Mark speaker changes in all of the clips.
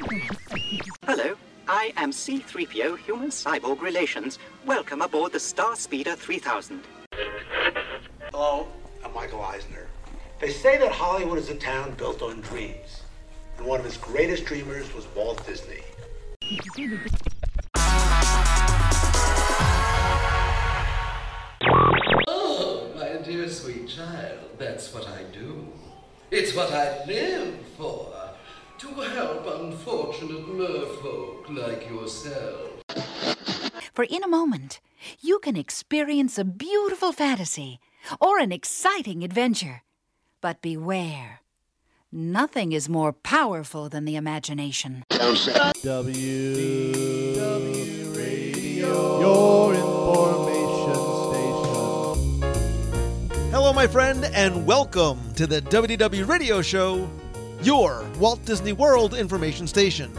Speaker 1: Hello, I am C3PO Human Cyborg Relations. Welcome aboard the Star Speeder 3000.
Speaker 2: Hello, I'm Michael Eisner. They say that Hollywood is a town built on dreams, and one of its greatest dreamers was Walt Disney.
Speaker 3: Oh, my dear sweet child, that's what I do. It's what I live for. To help unfortunate merfolk like yourself.
Speaker 4: For in a moment, you can experience a beautiful fantasy or an exciting adventure. But beware, nothing is more powerful than the imagination.
Speaker 5: W W Radio, your information station. Hello, my friend, and welcome to the WDW Radio Show, your Walt Disney World information station.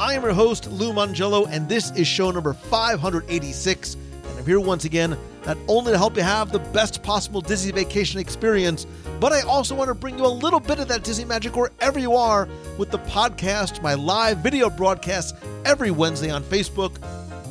Speaker 5: I am your host, Lou Mongello, and this is show number 586. And I'm here once again, not only to help you have the best possible Disney vacation experience, but I also want to bring you a little bit of that Disney magic wherever you are with the podcast, my live video broadcasts every Wednesday on Facebook,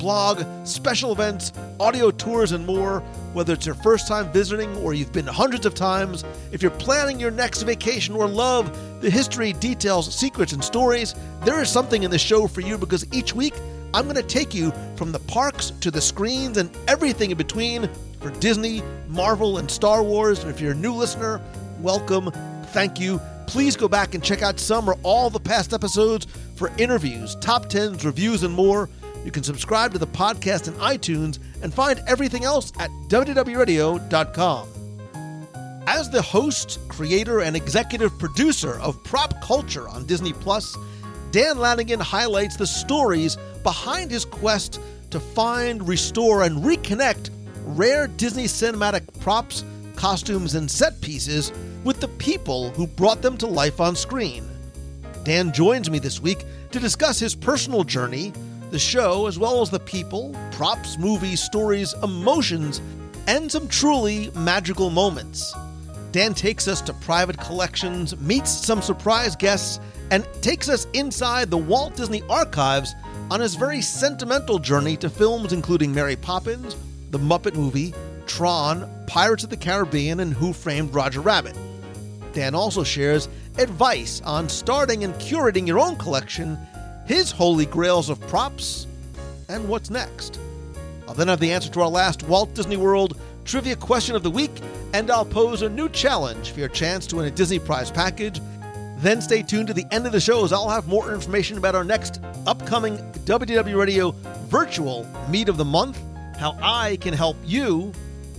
Speaker 5: blog, special events, audio tours, and more. Whether it's your first time visiting or you've been hundreds of times, if you're planning your next vacation or love the history, details, secrets, and stories, there is something in the show for you because each week I'm going to take you from the parks to the screens and everything in between for Disney, Marvel, and Star Wars. And if you're a new listener, welcome. Thank you. Please go back and check out some or all the past episodes for interviews, top 10s, reviews, and more. You can subscribe to the podcast in iTunes and find everything else at www.radio.com. As the host, creator, and executive producer of Prop Culture on Disney Plus, Dan Lanigan highlights the stories behind his quest to find, restore, and reconnect rare Disney cinematic props, costumes, and set pieces with the people who brought them to life on screen. Dan joins me this week to discuss his personal journey, the show, as well as the people, props, movies, stories, emotions, and some truly magical moments. Dan takes us to private collections, meets some surprise guests, and takes us inside the Walt Disney Archives on his very sentimental journey to films including Mary Poppins, The Muppet Movie, Tron, Pirates of the Caribbean, and Who Framed Roger Rabbit. Dan also shares advice on starting and curating your own collection, his holy grails of props, and what's next. I'll then have the answer to our last Walt Disney World trivia question of the week, and I'll pose a new challenge for your chance to win a Disney Prize package. Then stay tuned to the end of the show as I'll have more information about our next upcoming WDW Radio virtual Meet of the Month, how I can help you,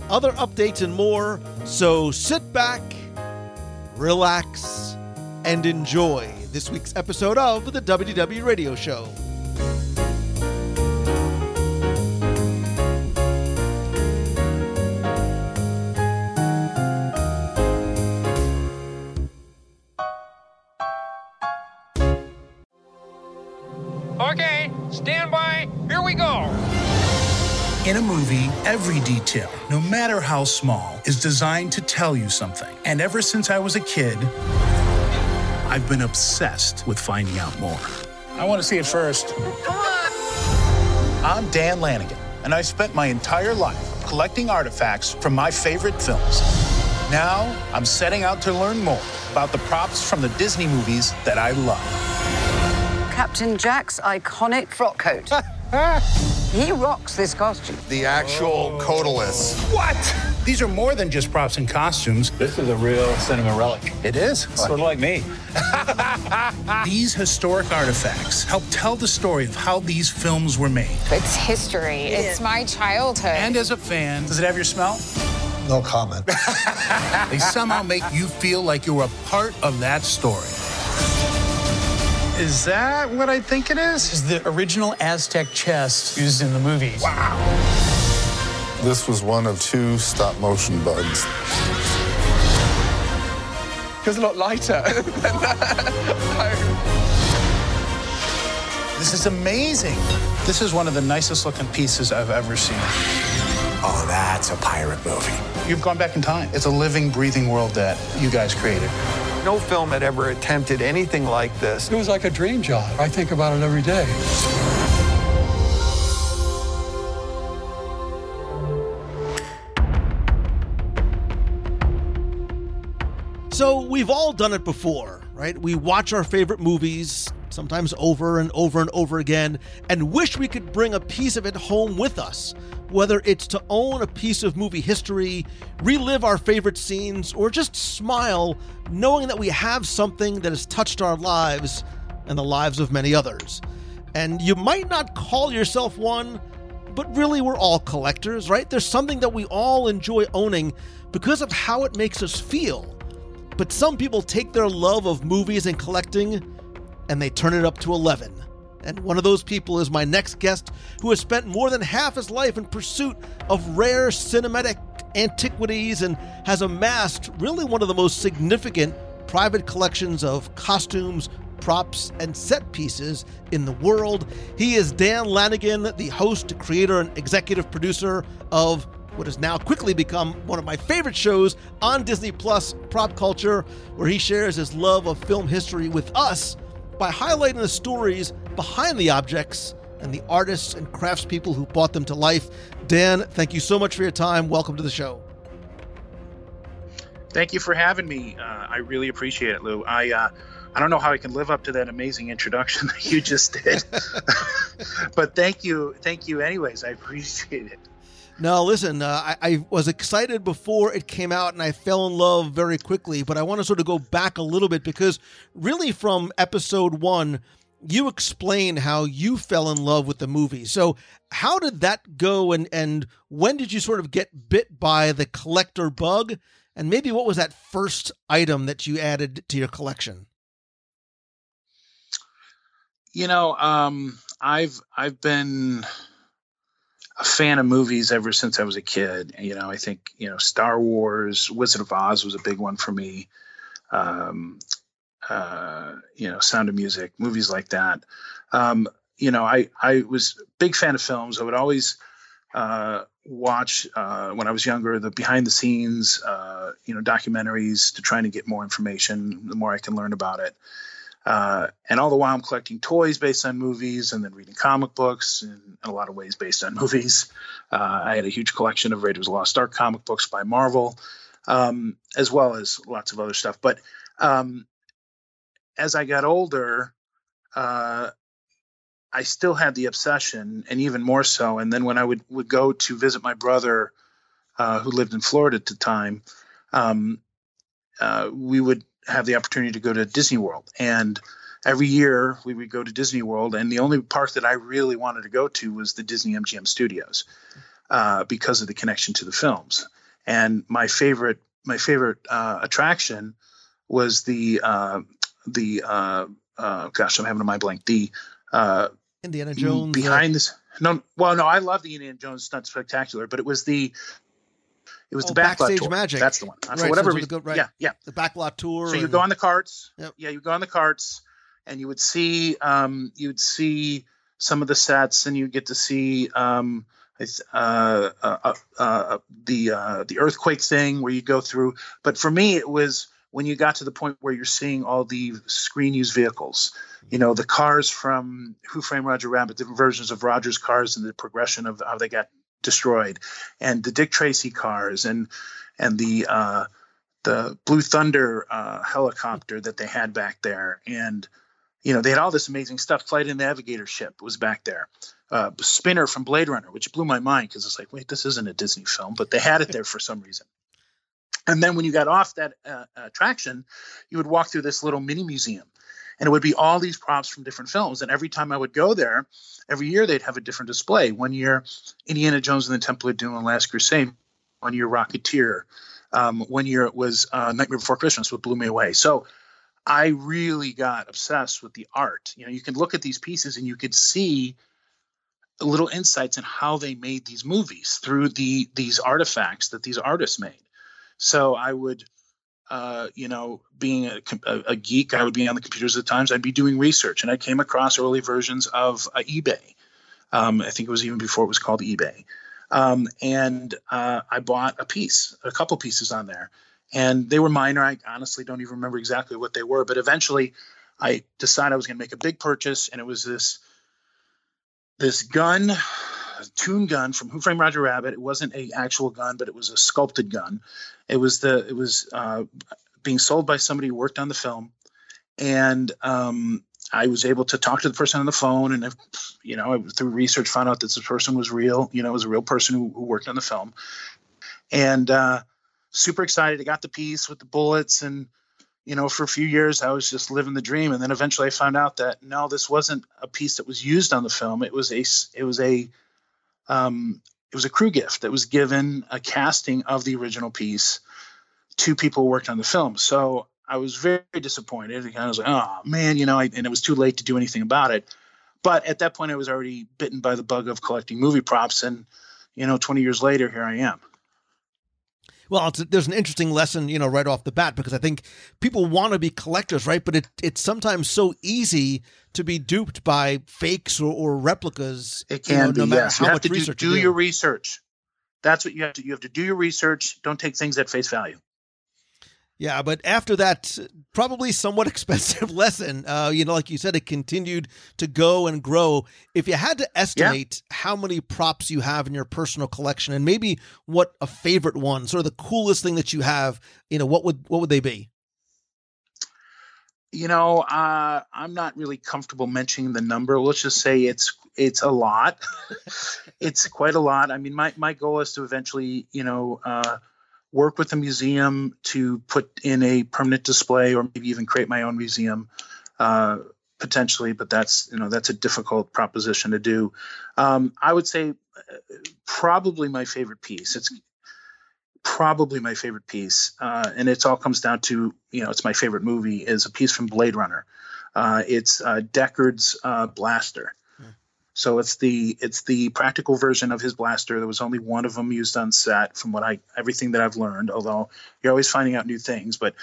Speaker 5: other updates, and more. So sit back, relax, and enjoy this week's episode of the WDW Radio Show.
Speaker 6: Okay, stand by. Here we go.
Speaker 7: In a movie, every detail, no matter how small, is designed to tell you something. And ever since I was a kid, I've been obsessed with finding out more. I want to see it first. Come on! I'm Dan Lanigan, and I spent my entire life collecting artifacts from my favorite films. Now, I'm setting out to learn more about the props from the Disney movies that I love.
Speaker 8: Captain Jack's iconic frock coat. he rocks this costume.
Speaker 9: The actual Codalus.
Speaker 7: What? These are more than just props and costumes.
Speaker 10: This is a real cinema relic.
Speaker 7: It is.
Speaker 10: Sort of like me.
Speaker 7: These historic artifacts help tell the story of how these films were made.
Speaker 11: It's history. It's my childhood.
Speaker 7: And as a fan, does it have your smell?
Speaker 9: No comment.
Speaker 7: They somehow make you feel like you're a part of that story.
Speaker 12: Is that what I think it is?
Speaker 13: Is the original Aztec chest used in the movies.
Speaker 7: Wow.
Speaker 9: This was one of two stop motion bugs.
Speaker 12: It was a lot lighter than that.
Speaker 7: This is amazing. This is one of the nicest looking pieces I've ever seen.
Speaker 2: Oh, that's a pirate movie.
Speaker 7: You've gone back in time. It's a living, breathing world that you guys created.
Speaker 14: No film had ever attempted anything like this.
Speaker 12: It was like a dream job. I think about it every day.
Speaker 5: So we've all done it before, right? We watch our favorite movies, sometimes over and over and over again, and wish we could bring a piece of it home with us. Whether it's to own a piece of movie history, relive our favorite scenes, or just smile knowing that we have something that has touched our lives and the lives of many others. And you might not call yourself one, but really we're all collectors, right? There's something that we all enjoy owning because of how it makes us feel. But some people take their love of movies and collecting and they turn it up to 11. And one of those people is my next guest, who has spent more than half his life in pursuit of rare cinematic antiquities and has amassed really one of the most significant private collections of costumes, props, and set pieces in the world. He is Dan Lanigan, the host, creator, and executive producer of what has now quickly become one of my favorite shows on Disney Plus, Prop Culture, where he shares his love of film history with us by highlighting the stories behind the objects and the artists and craftspeople who brought them to life. Dan, thank you so much for your time. Welcome to the show.
Speaker 7: Thank you for having me. Uh, I really appreciate it, Lou. I uh, I don't know how I can live up to that amazing introduction that you just did, but thank you, thank you, anyways. I appreciate it.
Speaker 5: No, listen, uh, I, I, was excited before it came out and I fell in love very quickly, but I want to sort of go back a little bit because really from episode one, you explain how you fell in love with the movie. So, how did that go and, and when did you sort of get bit by the collector bug? And maybe what was that first item that you added to your collection?
Speaker 7: You know, um, I've I've been a fan of movies ever since I was a kid. You know, I think you know Star Wars, Wizard of Oz was a big one for me. Um, uh, you know, Sound of Music, movies like that. Um, you know, I I was a big fan of films. I would always uh, watch uh, when I was younger the behind the scenes, uh, you know, documentaries to trying to get more information. The more I can learn about it. Uh, and all the while, I'm collecting toys based on movies and then reading comic books in, in a lot of ways based on movies. Uh, I had a huge collection of Raiders of the Lost Ark comic books by Marvel, um, as well as lots of other stuff. But um, as I got older, uh, I still had the obsession, and even more so. And then when I would, would go to visit my brother, uh, who lived in Florida at the time, um, uh, we would have the opportunity to go to Disney World. And every year we would go to Disney World, and the only park that I really wanted to go to was the Disney MGM Studios uh, because of the connection to the films. And my favorite my favorite uh, attraction was the uh, the uh, uh, gosh I'm having a mind blank the uh,
Speaker 5: Indiana Jones
Speaker 7: behind this no well no I love the Indiana Jones stunt spectacular but it was the it was
Speaker 5: oh,
Speaker 7: the backlot
Speaker 5: backstage
Speaker 7: tour.
Speaker 5: magic.
Speaker 7: That's the one.
Speaker 5: Right,
Speaker 7: whatever
Speaker 5: so
Speaker 7: reason.
Speaker 5: go- right.
Speaker 7: Yeah, yeah.
Speaker 5: The backlot tour.
Speaker 7: So you go on the carts.
Speaker 5: Yep.
Speaker 7: Yeah, you go on the carts, and you would see um, you'd see some of the sets, and you get to see um, uh, uh, uh, uh, the uh, the earthquake thing where you go through. But for me, it was when you got to the point where you're seeing all the screen used vehicles. You know, the cars from Who Framed Roger Rabbit, different versions of Roger's cars, and the progression of how they got destroyed, and the Dick Tracy cars, and and the uh, the Blue Thunder uh, helicopter that they had back there, and you know they had all this amazing stuff. Flight and Navigator ship was back there. Uh, Spinner from Blade Runner, which blew my mind because it's like, wait, this isn't a Disney film, but they had it there for some reason. And then when you got off that uh, attraction, you would walk through this little mini museum, and it would be all these props from different films. And every time I would go there, every year they'd have a different display. One year, Indiana Jones and the Temple of Doom and Last Crusade. One year, Rocketeer. Um, one year it was uh, Nightmare Before Christmas, what blew me away. So I really got obsessed with the art. You know, you can look at these pieces and you could see little insights in how they made these movies through the these artifacts that these artists made. So I would, uh, you know, being a, a, geek, I would be on the computers at times. I'd be doing research, and I came across early versions of uh, eBay. Um, I think it was even before it was called eBay. Um, and uh, I bought a piece, a couple pieces on there, and they were minor. I honestly don't even remember exactly what they were, but eventually, I decided I was going to make a big purchase, and it was this this gun, tune gun from Who Framed Roger Rabbit. It wasn't a actual gun, but it was a sculpted gun. It was the it was uh, being sold by somebody who worked on the film, and um, I was able to talk to the person on the phone, and you know, through research, found out that this person was real. You know, it was a real person who, who worked on the film, and uh, super excited. I got the piece with the bullets, and you know, for a few years, I was just living the dream, and then eventually, I found out that no, this wasn't a piece that was used on the film. It was a it was a um, it was a crew gift that was given a casting of the original piece to people who worked on the film. So I was very disappointed. And I was like, oh man, you know, I, and it was too late to do anything about it. But at that point, I was already bitten by the bug of collecting movie props, and you know, 20 years later, here I am.
Speaker 5: Well, there's an interesting lesson, you know, right off the bat because I think people want to be collectors, right? But it, it's sometimes so easy to be duped by fakes or, or replicas.
Speaker 7: It can you know, no matter yes, you have to do, do, do your research. That's what you have to. You have to do your research. Don't take things at face value.
Speaker 5: Yeah, but after that, probably somewhat expensive lesson, uh, you know, like you said, it continued to go and grow. If you had to estimate yeah. how many props you have in your personal collection, and maybe what a favorite one, sort of the coolest thing that you have, you know, what would what would they be?
Speaker 7: You know, uh, I'm not really comfortable mentioning the number. Let's just say it's it's a lot. it's quite a lot. I mean, my my goal is to eventually, you know. Uh, work with a museum to put in a permanent display or maybe even create my own museum uh, potentially but that's you know that's a difficult proposition to do. Um, i would say uh, probably my favorite piece it's probably my favorite piece uh, and it all comes down to you know it's my favorite movie is a piece from blade runner. Uh, it's uh, deckard's uh, blaster so it's the it's the practical version of his blaster. There was only one of them used on set, from what I everything that I've learned. Although you're always finding out new things, but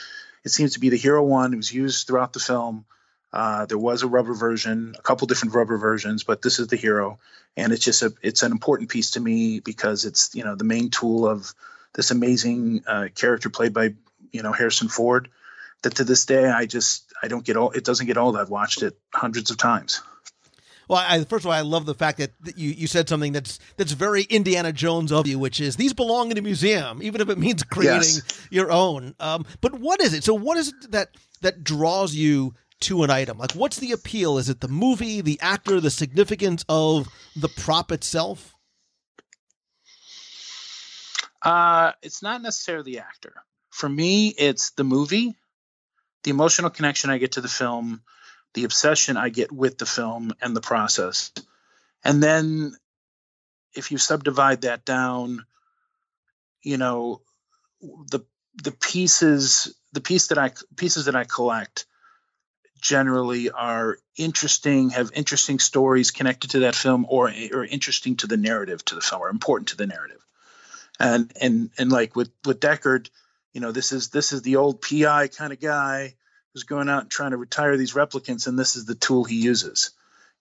Speaker 7: it seems to be the Hero one. It was used throughout the film. Uh, there was a rubber version, a couple different rubber versions, but this is the Hero, and it's just a it's an important piece to me because it's you know the main tool of this amazing uh, character played by you know Harrison Ford. That to this day I just I don't get old. It doesn't get old. I've watched it hundreds of times.
Speaker 5: Well, I, first of all, I love the fact that you, you said something that's that's very Indiana Jones of you, which is these belong in a museum, even if it means creating yes. your own. Um, but what is it? So, what is it that that draws you to an item? Like, what's the appeal? Is it the movie, the actor, the significance of the prop itself?
Speaker 7: Uh, it's not necessarily the actor. For me, it's the movie, the emotional connection I get to the film, the obsession I get with the film and the process. And then if you subdivide that down, you know, the the pieces the piece that I pieces that I collect generally are interesting, have interesting stories connected to that film or or interesting to the narrative to the film or important to the narrative. And and and like with with Deckard, you know, this is this is the old PI kind of guy who's going out and trying to retire these replicants, and this is the tool he uses.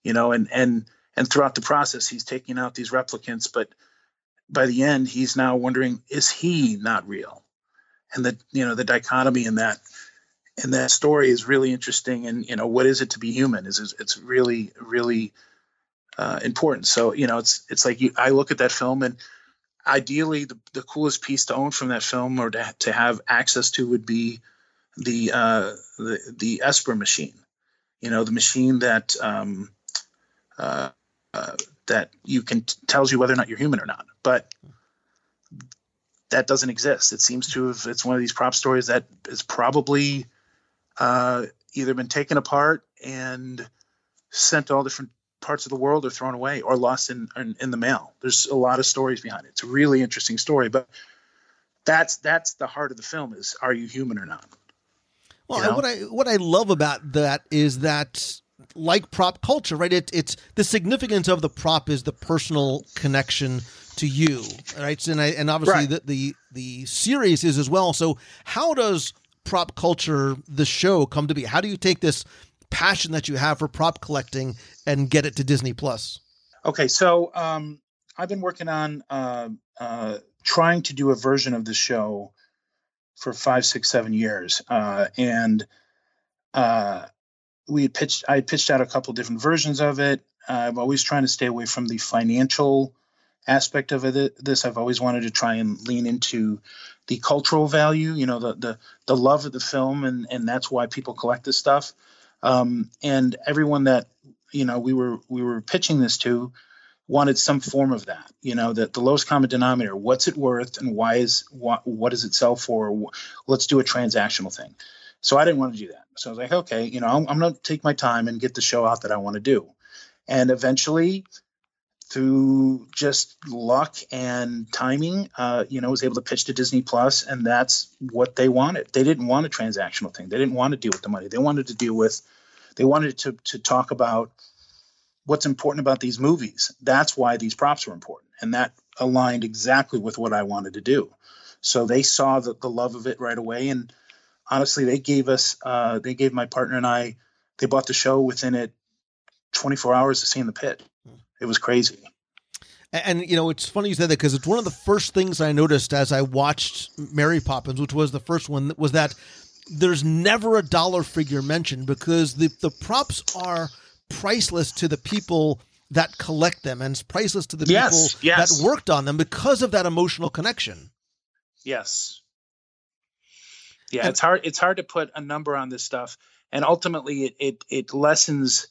Speaker 7: You know, and and and throughout the process, he's taking out these replicants, but by the end, he's now wondering, is he not real? And the you know the dichotomy in that in that story is really interesting. And you know, what is it to be human? Is it's really really uh, important. So you know, it's it's like you, I look at that film and ideally the, the coolest piece to own from that film or to, to have access to would be the uh, the the Esper machine. You know, the machine that um, uh, uh, that you can t- tells you whether or not you're human or not. But that doesn't exist. It seems to have. It's one of these prop stories that is probably uh, either been taken apart and sent to all different parts of the world or thrown away or lost in, in, in the mail. There's a lot of stories behind it. It's a really interesting story, but that's that's the heart of the film is are you human or not?
Speaker 5: Well, you know? what I what I love about that is that like prop culture, right? It, it's the significance of the prop is the personal connection to you, right? And I, and obviously right. the, the the series is as well. So how does prop culture, the show, come to be? How do you take this passion that you have for prop collecting and get it to Disney Plus?
Speaker 7: Okay, so um, I've been working on uh, uh, trying to do a version of the show for five, six, seven years, uh, and uh, we had pitched. I pitched out a couple different versions of it. I'm always trying to stay away from the financial aspect of it. This I've always wanted to try and lean into the cultural value. You know, the the the love of the film, and and that's why people collect this stuff. Um, and everyone that you know we were we were pitching this to wanted some form of that. You know, that the lowest common denominator. What's it worth, and why is what what does it sell for? Let's do a transactional thing. So I didn't want to do that. So I was like, okay, you know, I'm, I'm going to take my time and get the show out that I want to do. And eventually, through just luck and timing, uh, you know, was able to pitch to Disney Plus, and that's what they wanted. They didn't want a transactional thing. They didn't want to deal with the money. They wanted to deal with, they wanted to to talk about what's important about these movies. That's why these props were important, and that aligned exactly with what I wanted to do. So they saw the, the love of it right away, and honestly, they gave us, uh, they gave my partner and I, they bought the show within it 24 hours of seeing the pit. It was crazy.
Speaker 5: And, you know, it's funny you said that because it's one of the first things I noticed as I watched Mary Poppins, which was the first one, was that there's never a dollar figure mentioned because the, the props are priceless to the people that collect them and it's priceless to the
Speaker 7: yes,
Speaker 5: people
Speaker 7: yes.
Speaker 5: that worked on them because of that emotional connection.
Speaker 7: Yes. Yeah, and, it's hard it's hard to put a number on this stuff and ultimately it, it it lessens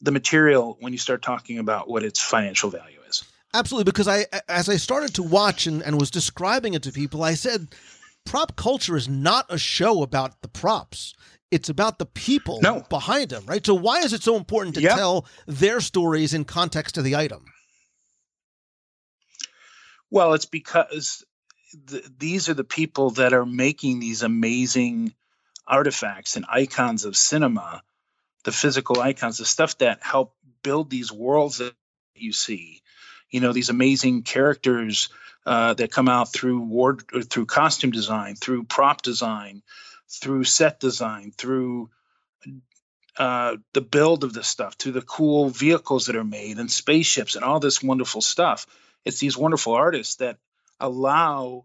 Speaker 7: the material when you start talking about what its financial value is.
Speaker 5: Absolutely, because I as I started to watch and, and was describing it to people, I said prop culture is not a show about the props. It's about the people
Speaker 7: no.
Speaker 5: behind them, right? So why is it so important to tell their stories in context to the item?
Speaker 7: Well, it's because the, these are the people that are making these amazing artifacts and icons of cinema the physical icons, the stuff that help build these worlds that you see. You know, these amazing characters uh, that come out through ward through costume design, through prop design, through set design, through uh, the build of this stuff, through the cool vehicles that are made and spaceships and all this wonderful stuff. It's these wonderful artists that allow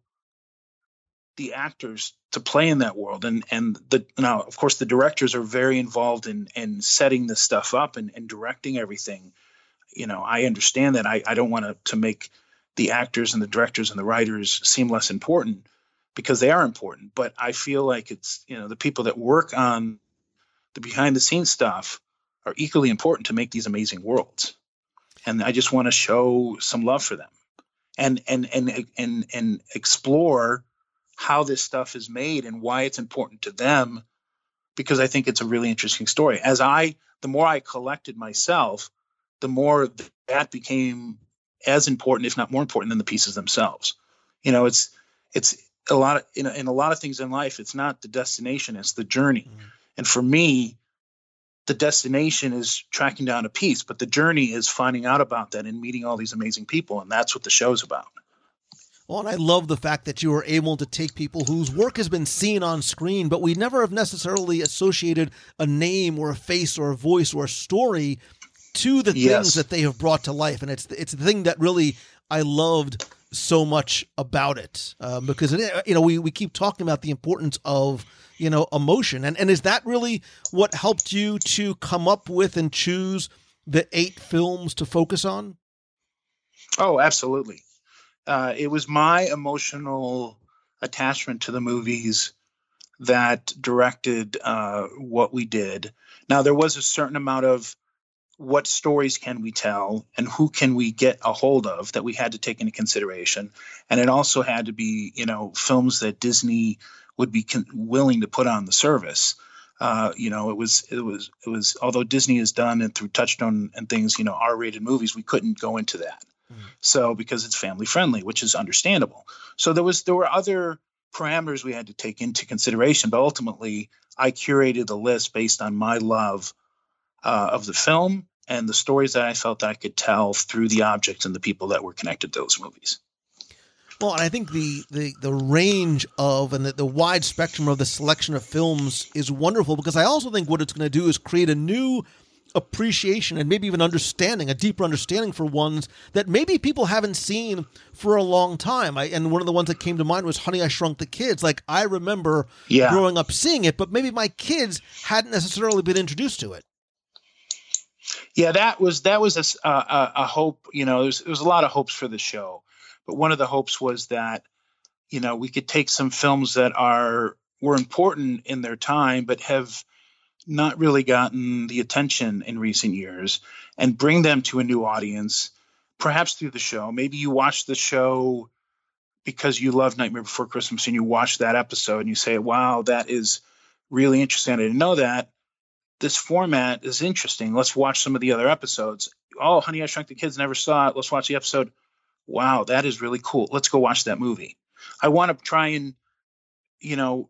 Speaker 7: the actors to play in that world. And and the now of course the directors are very involved in in setting this stuff up and, and directing everything. You know i understand that. I, I don't want to to make the actors and the directors and the writers seem less important because they are important but i feel like it's you know the people that work on the behind the scenes stuff are equally important to make these amazing worlds and i just want to show some love for them and and and and and explore how this stuff is made and why it's important to them because I think it's a really interesting story. As I, the more I collected myself, the more that became as important, if not more important, than the pieces themselves. You know, it's it's a lot of in, in a lot of things in life. It's not the destination; it's the journey. Mm-hmm. And for me, the destination is tracking down a piece, but the journey is finding out about that and meeting all these amazing people, and that's what the show's about.
Speaker 5: Well, and I love the fact that you are able to take people whose work has been seen on screen, but we never have necessarily associated a name or a face or a voice or a story to the yes. things that they have brought to life, and it's it's the thing that really I loved so much about it um, because it, you know we we keep talking about the importance of you know emotion, and and is that really what helped you to come up with and choose the eight films to focus on?
Speaker 7: Oh, absolutely uh, it was my emotional attachment to the movies that directed uh, what we did. Now, there was a certain amount of what stories can we tell and who can we get a hold of that we had to take into consideration. And it also had to be, you know, films that Disney would be con- willing to put on the service. Uh, you know, it was it was it was although Disney has done and through Touchstone and things, you know, R-rated movies, we couldn't go into that. So because it's family friendly, which is understandable. So there was there were other parameters we had to take into consideration, but ultimately I curated the list based on my love uh, of the film and the stories that I felt that I could tell through the objects and the people that were connected to those movies.
Speaker 5: Well, and I think the, the, the range of and the, the wide spectrum of the selection of films is wonderful because I also think what it's going to do is create a new appreciation and maybe even understanding, a deeper understanding for ones that maybe people haven't seen for a long time. I, and one of the ones that came to mind was Honey, I Shrunk the Kids. Like I remember
Speaker 7: Yeah.
Speaker 5: growing up seeing it, but maybe my kids hadn't necessarily been introduced to it.
Speaker 7: Yeah, that was that was a, a- a- hope. You know, there's there was a lot of hopes for the show, but one of the hopes was that you know we could take some films that are were important in their time, but have not really gotten the attention in recent years, and bring them to a new audience, perhaps through the show. Maybe you watch the show because you love Nightmare Before Christmas and you watch that episode and you say, "Wow, that is really interesting. I didn't know that." This format is interesting. Let's watch some of the other episodes. Oh, Honey, I Shrunk the Kids, never saw it. Let's watch the episode. Wow, that is really cool. Let's go watch that movie. I want to try and, you know,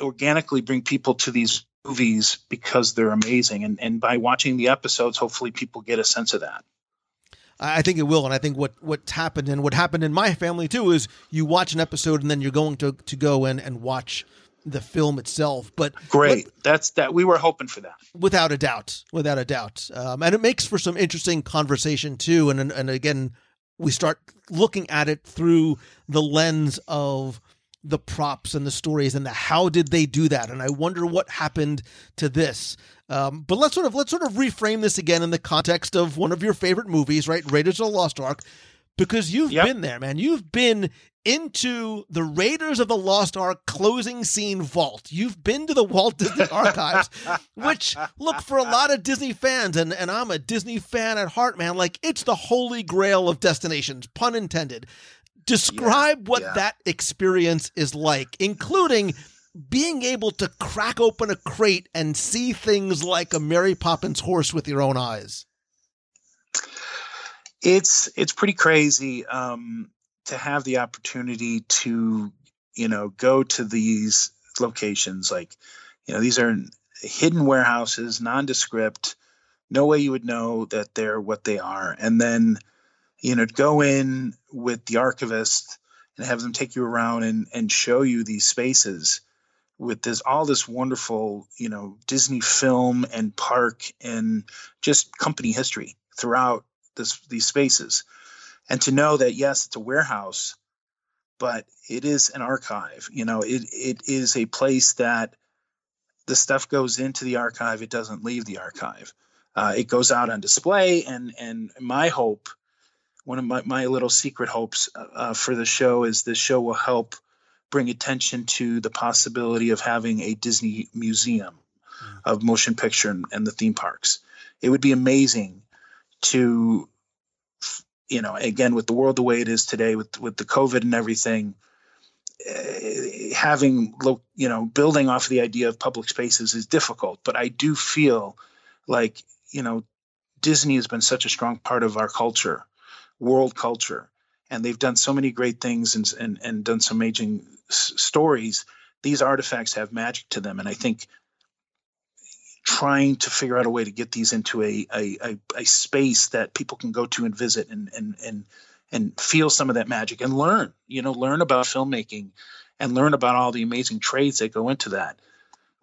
Speaker 7: organically bring people to these movies because they're amazing. And, and by watching the episodes, hopefully people get a sense of that.
Speaker 5: I think it will, and I think what what's happened and what happened in my family too is you watch an episode and then you're going to to go in and watch the film itself. But
Speaker 7: Great. That's that. We were hoping for that.
Speaker 5: without a doubt, without a doubt, um, and it makes for some interesting conversation too. And and again, we start looking at it through the lens of the props and the stories and the how did they do that and i wonder what happened to this um, but let's sort of let's sort of reframe this again in the context of one of your favorite movies right raiders of the lost ark because you've been there man. You've been into the raiders of the lost ark closing scene vault. You've been to the walt disney archives which look for a lot of disney fans and, and i'm a disney fan at heart man like it's the holy grail of destinations pun intended. Describe what that experience is like, including being able to crack open a crate and see things like a Mary Poppins horse with your own eyes.
Speaker 7: It's it's pretty crazy um, to have the opportunity to you know go to these locations like you know these are hidden warehouses nondescript no way you would know that they're what they are. And then you know go in with the archivist and have them take you around and and show you these spaces with this all this wonderful you know disney film and park and just company history throughout this these spaces. And to know that yes it's a warehouse but it is an archive you know it it is a place that the stuff goes into the archive it doesn't leave the archive. Uh, it goes out on display and and my hope one of my, my little secret hopes uh, for the show is this show will help bring attention to the possibility of having a disney museum of motion picture and, and the theme parks. It would be amazing to you know again with the world the way it is today with with the covid and everything eh, having you know building off the idea of public spaces is difficult but i do feel like you know disney has been such a strong part of our culture world culture and they've done so many great things and and, and done some amazing s- stories. These artifacts have magic to them and i think trying to figure out a way to get these into a a, a, a space that people can go to and visit and and and and feel some of that magic and learn you know learn about filmmaking and learn about all the amazing trades that go into that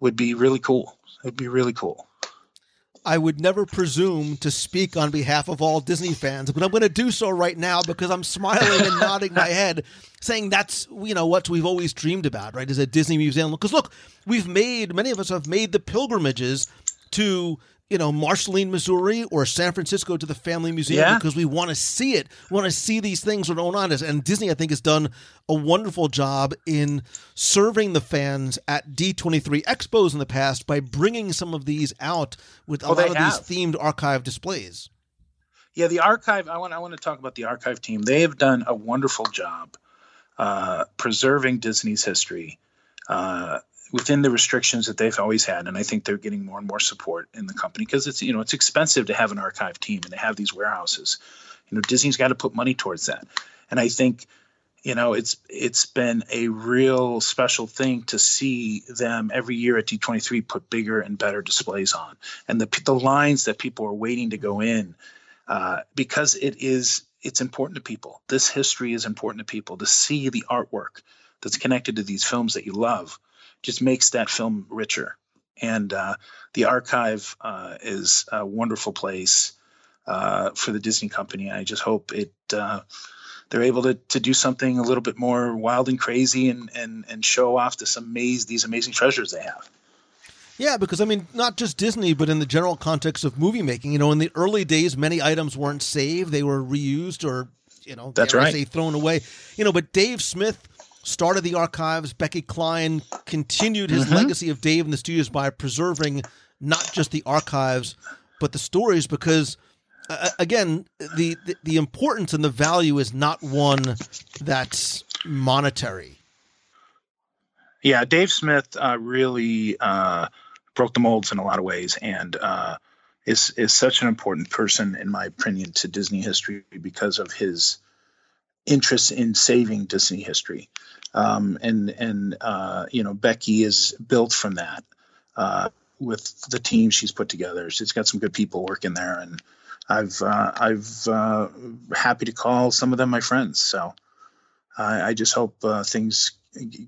Speaker 7: would be really cool. It'd be really cool
Speaker 5: I would never presume to speak on behalf of all Disney fans, but I'm going to do so right now because I'm smiling and nodding my head, saying that's you know what we've always dreamed about, right? Is a Disney museum. Because look, we've made many of us have made the pilgrimages to you know Marceline, Missouri, or San Francisco to the Family Museum
Speaker 7: Yeah.
Speaker 5: because we want to see it, We want to see these things that are going on. And Disney, I think, has done a wonderful job in serving the fans at D23 expos in the past by bringing some of these out with a
Speaker 7: Oh,
Speaker 5: lot of
Speaker 7: have.
Speaker 5: these themed archive displays.
Speaker 7: Yeah, the archive. I want. I want to talk about the archive team. They have done a wonderful job uh, preserving Disney's history uh, within the restrictions that they've always had, and I think they're getting more and more support in the company because it's you know it's expensive to have an archive team and to have these warehouses. You know, Disney's got to put money towards that, and I think you know it's it's been a real special thing to see them every year at D23 put bigger and better displays on, and the the lines that people are waiting to go in uh, because it is it's important to people. This history is important to people. To see the artwork that's connected to these films that you love just makes that film richer. and uh, the archive uh, is a wonderful place uh, for the Disney company. I just hope it uh, they're able to, to do something a little bit more wild and crazy and and and show off this amaze these amazing treasures they have.
Speaker 5: Yeah, because I mean, not just Disney, but in the general context of movie making. You know, in the early days, many items weren't saved; they were reused or, you know,
Speaker 7: that's right,
Speaker 5: say thrown away. You know, but Dave Smith started the archives. Becky Cline continued his mm-hmm. legacy of Dave in the studios by preserving not just the archives, but the stories. Because uh, again, the, the the importance and the value is not one that's monetary.
Speaker 7: Yeah, Dave Smith uh, really uh, broke the molds in a lot of ways, and uh, is is such an important person, in my opinion, to Disney history because of his interest in saving Disney history. Um, and and uh, you know Becky is built from that uh, with the team she's put together. She's got some good people working there, and I've uh, I've uh, happy to call some of them my friends. So I, just hope uh, things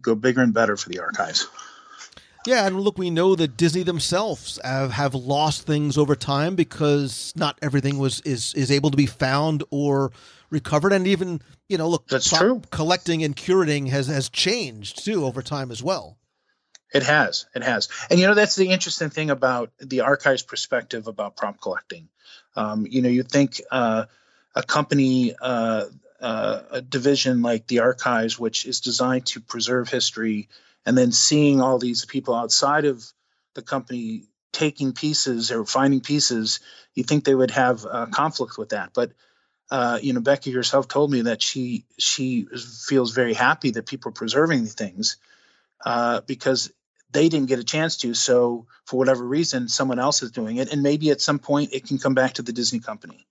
Speaker 7: go bigger and better for the archives.
Speaker 5: Yeah, and look, we know that Disney themselves have, have lost things over time because not everything was is is able to be found or recovered, and even you know, look,
Speaker 7: that's true.
Speaker 5: Collecting and curating has has changed too over time as well.
Speaker 7: It has, it has, and you know that's the interesting thing about the archives perspective about prop collecting. Um, you know, you think uh, a company, uh, uh, a division like the archives, which is designed to preserve history, and then seeing all these people outside of the company taking pieces or finding pieces, you think they would have a conflict with that, but uh, you know, Becky herself told me that she she feels very happy that people are preserving the things uh, because they didn't get a chance to. So for whatever reason, someone else is doing it, and maybe at some point it can come back to the Disney company.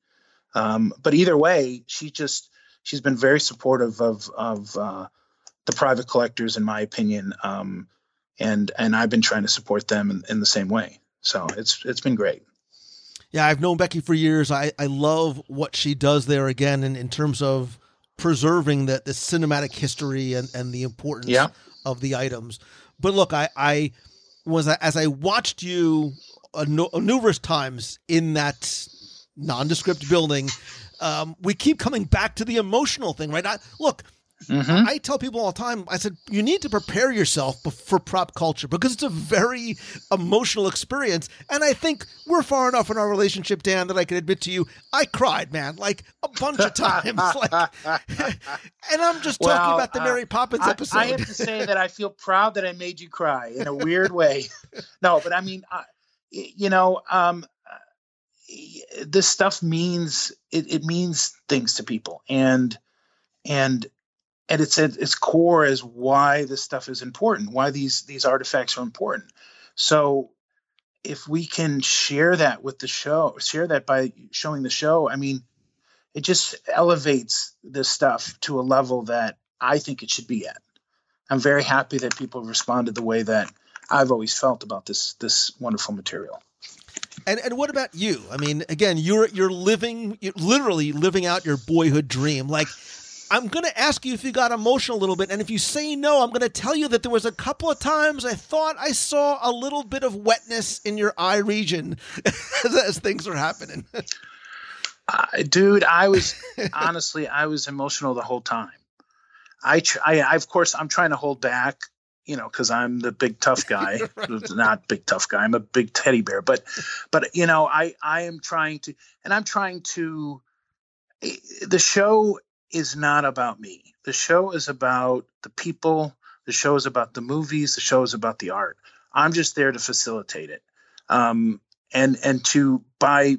Speaker 7: Um, but either way, she just she's been very supportive of of uh, the private collectors, in my opinion, um, and and I've been trying to support them in, in the same way. So it's it's been great.
Speaker 5: Yeah, I've known Becky for years. I, I love what she does there again in, in terms of preserving the, the cinematic history and, and the importance
Speaker 7: yeah.
Speaker 5: of the items. But look, I, I was as I watched you numerous times in that nondescript building, um, we keep coming back to the emotional thing, right? I, look, Mm-hmm. I tell people all the time, I said, you need to prepare yourself for prop culture because it's a very emotional experience. And I think we're far enough in our relationship, Dan, that I can admit to you, I cried, man, like a bunch of times. like, and I'm just well, talking about the uh, Mary Poppins episode.
Speaker 7: I, have to say that I feel proud that I made you cry in a weird way. no, but I mean, I, you know, um, this stuff means it, it means things to people and and and it's at its core as why this stuff is important, why these these artifacts are important. So if we can share that with the show, share that by showing the show, I mean, it just elevates this stuff to a level that I think it should be at. I'm very happy that people responded the way that I've always felt about this this wonderful material.
Speaker 5: And and what about you? I mean, again, you're you're living, you're literally living out your boyhood dream. Like I'm going to ask you if you got emotional a little bit. And if you say no, I'm going to tell you that there was a couple of times I thought I saw a little bit of wetness in your eye region as, things were happening.
Speaker 7: uh, dude, I was honestly, I was emotional the whole time. I, tr- I, I, of course, I'm trying to hold back, you know, because I'm the big tough guy. right. Not big tough guy. I'm a big teddy bear. But, but you know, I, I am trying to, and I'm trying to. Eh, the show is not about me. The show is about the people. The show is about the movies. The show is about the art. I'm just there to facilitate it, um, and and to by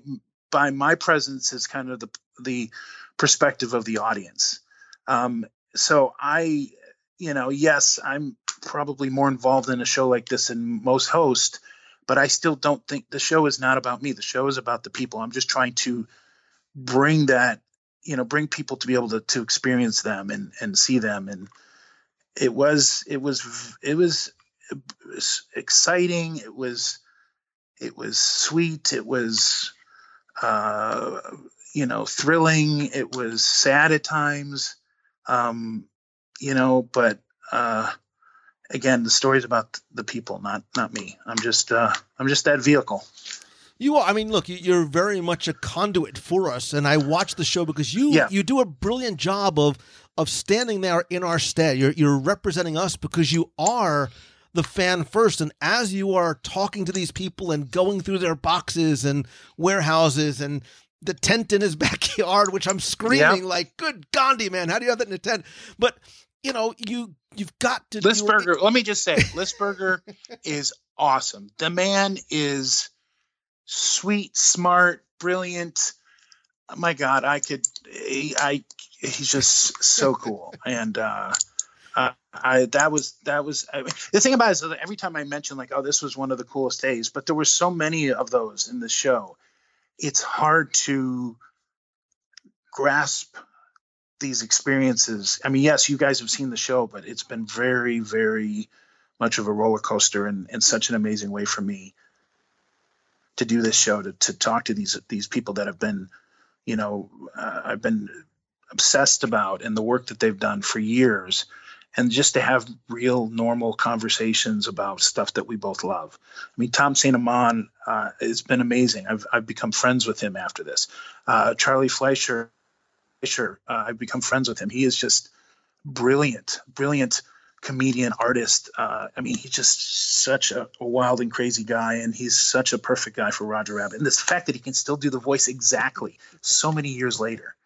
Speaker 7: by my presence is kind of the the perspective of the audience. Um, so I, you know, yes, I'm probably more involved in a show like this than most hosts, but I still don't think the show is not about me. The show is about the people. I'm just trying to bring that you know bring people to be able to to experience them and and see them and it was it was it was, it was exciting it was it was sweet it was uh you know thrilling it was sad at times um you know but uh again, the story's about the people, not not me. I'm just uh, I'm just that vehicle.
Speaker 5: You are. I mean, look, you're very much a conduit for us, and I watch the show because you
Speaker 7: Yeah.
Speaker 5: you do a brilliant job of of standing there in our stead. You're you're representing us because you are the fan first, and as you are talking to these people and going through their boxes and warehouses and the tent in his backyard, which I'm screaming
Speaker 7: Yeah.
Speaker 5: like, "Good Gandhi, man! How do you have that in a tent?" But you know, you you've got to
Speaker 7: Lisberger, let me just say, Lisberger is awesome. The man is sweet, smart, brilliant. Oh My God, I could, I, he's just so cool. And, uh, uh, I that was that was I, the thing about it is that every time I mention like oh this was one of the coolest days, but there were so many of those in the show. It's hard to grasp these experiences. I mean, yes, you guys have seen the show, but it's been very, very much of a roller coaster and in such an amazing way for me to do this show to to talk to these these people that have been, you know, uh, I've been obsessed about and the work that they've done for years. And just to have real, normal conversations about stuff that we both love. I mean, Tom St. Amand, uh, it's been amazing. I've, I've become friends with him after this. Uh, Charlie Fleischer, Fisher. Uh, I've become friends with him. He is just brilliant, brilliant comedian, artist. Uh, I mean, he's just such a, a wild and crazy guy, and he's such a perfect guy for Roger Rabbit. And this fact that he can still do the voice exactly so many years later.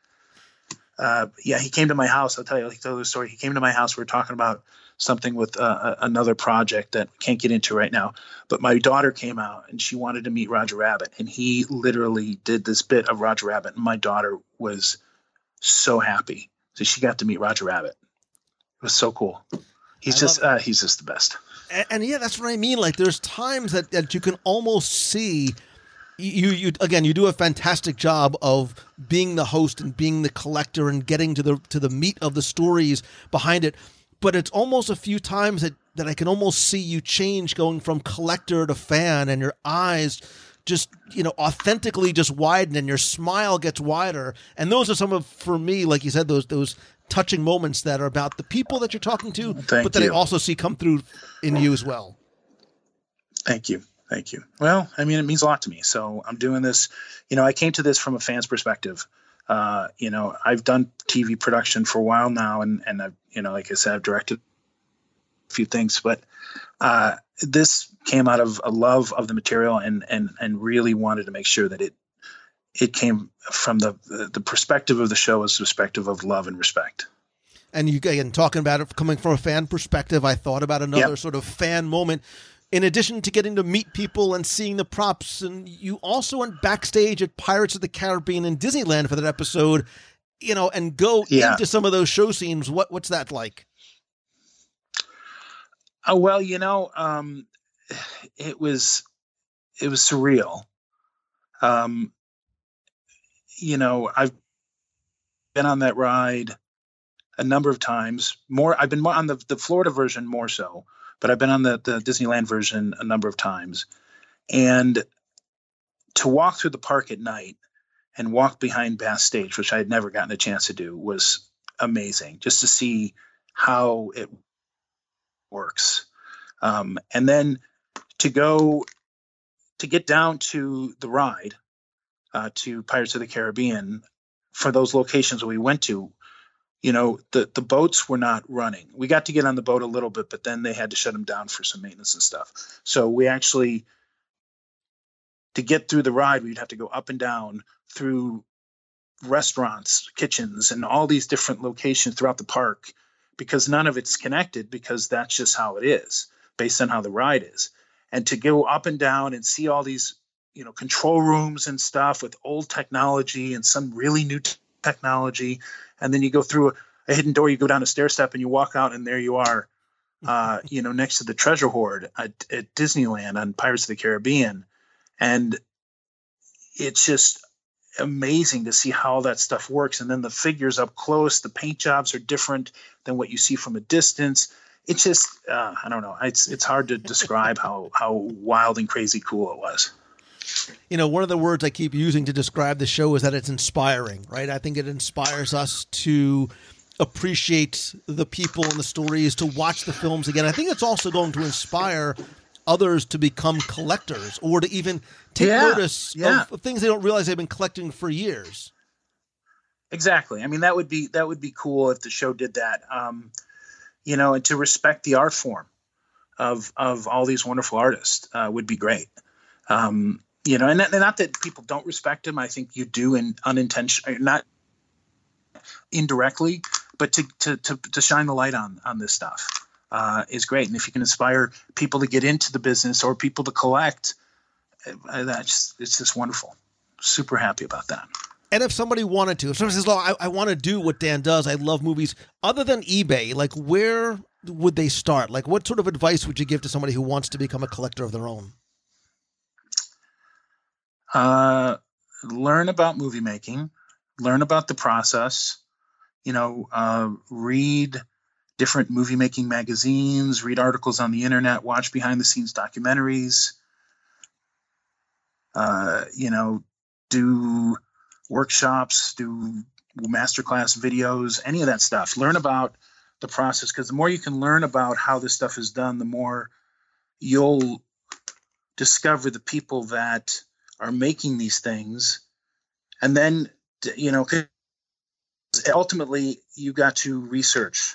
Speaker 7: Uh, yeah, he came to my house. I'll tell you, I'll tell you the story. He came to my house. We were talking about something with uh, another project that we can't get into right now. But my daughter came out and she wanted to meet Roger Rabbit, and he literally did this bit of Roger Rabbit, and my daughter was so happy. So she got to meet Roger Rabbit. It was so cool. He's
Speaker 5: I
Speaker 7: just uh, he's just the best.
Speaker 5: and, and yeah, that's what I mean. Like, there's times that, that you can almost see you. You again, you do a fantastic job of being the host and being the collector and getting to the to the meat of the stories behind it. But it's almost a few times that that I can almost see you change, going from collector to fan, and your eyes just you know authentically just widen and your smile gets wider and those are some of for me like you said those those touching moments that are about the people that you're talking to
Speaker 7: Thank
Speaker 5: but that
Speaker 7: you.
Speaker 5: i also see come through in you as well
Speaker 7: Thank you. Thank you. Well, I mean, it means a lot to me. So I'm doing this. You know, I came to this from a fan's perspective. Uh, you know, I've done TV production for a while now, and and I've, you know, like I said, I've directed a few things, but uh, this came out of a love of the material, and and and really wanted to make sure that it it came from the the perspective of the show as a perspective of love and respect.
Speaker 5: and you again talking about it coming from a fan perspective i thought about another
Speaker 7: Yep.
Speaker 5: sort of fan moment in addition to getting to meet people and seeing the props and you also went backstage at pirates of the caribbean and disneyland for that episode you know and go
Speaker 7: Yeah.
Speaker 5: into some of those show scenes what what's that like
Speaker 7: Oh well, you know, um, it was it was surreal. Um, you know, I've been on that ride a number of times. More, I've been on the the Florida version more so, but I've been on the the Disneyland version a number of times. And to walk through the park at night and walk behind Bass Stage, which I had never gotten a chance to do, was amazing. Just to see how it works. Um, and then to go to get down to the ride uh, to Pirates of the Caribbean for those locations we went to, you know, the the boats were not running. We got to get on the boat a little bit, but then they had to shut them down for some maintenance and stuff. So we actually to get through the ride, we'd have to go up and down through restaurants, kitchens, and all these different locations throughout the park because none of it's connected because that's just how it is based on how the ride is. And to go up and down and see all these, you know, control rooms and stuff with old technology and some really new t- technology. And then you go through a, a hidden door, you go down a stair step and you walk out and there you are, uh, you know, next to the treasure hoard at, at Disneyland on Pirates of the Caribbean. And it's just amazing to see how that stuff works. And then the figures up close, the paint jobs are different than what you see from a distance. It's just, uh, I don't know. It's it's hard to describe how how wild and crazy cool it was.
Speaker 5: You know one of the words i keep using to describe the show is that it's inspiring right i think it inspires us to appreciate the people and the stories, to watch the films again. I think it's also going to inspire others to become collectors or to even take
Speaker 7: Yeah,
Speaker 5: notice
Speaker 7: yeah.
Speaker 5: of, of things they don't realize they've been collecting for years.
Speaker 7: Exactly. I mean, that would be that would be cool if the show did that. Um, you know, and to respect the art form of of all these wonderful artists uh, would be great. Um, you know, and, not- and not that people don't respect him. I think you do, in unintentional, not indirectly, but to to to, to shine the light on on this stuff uh, is great. And if you can inspire people to get into the business or people to collect, uh, that's it's just wonderful. Super happy about that.
Speaker 5: And if somebody wanted to, if somebody says, "Well, I, I want to do what Dan does. I love movies." Other than eBay, like where would they start? Like, what sort of advice would you give to somebody who wants to become a collector of their own?
Speaker 7: Uh, learn about movie making, learn about the process. You know, uh, read different movie making magazines, read articles on the internet, watch behind the scenes documentaries. Uh, you know, do workshops, do masterclass videos, any of that stuff. Learn about the process because the more you can learn about how this stuff is done, the more you'll discover the people that are making these things. And then you know ultimately you got to research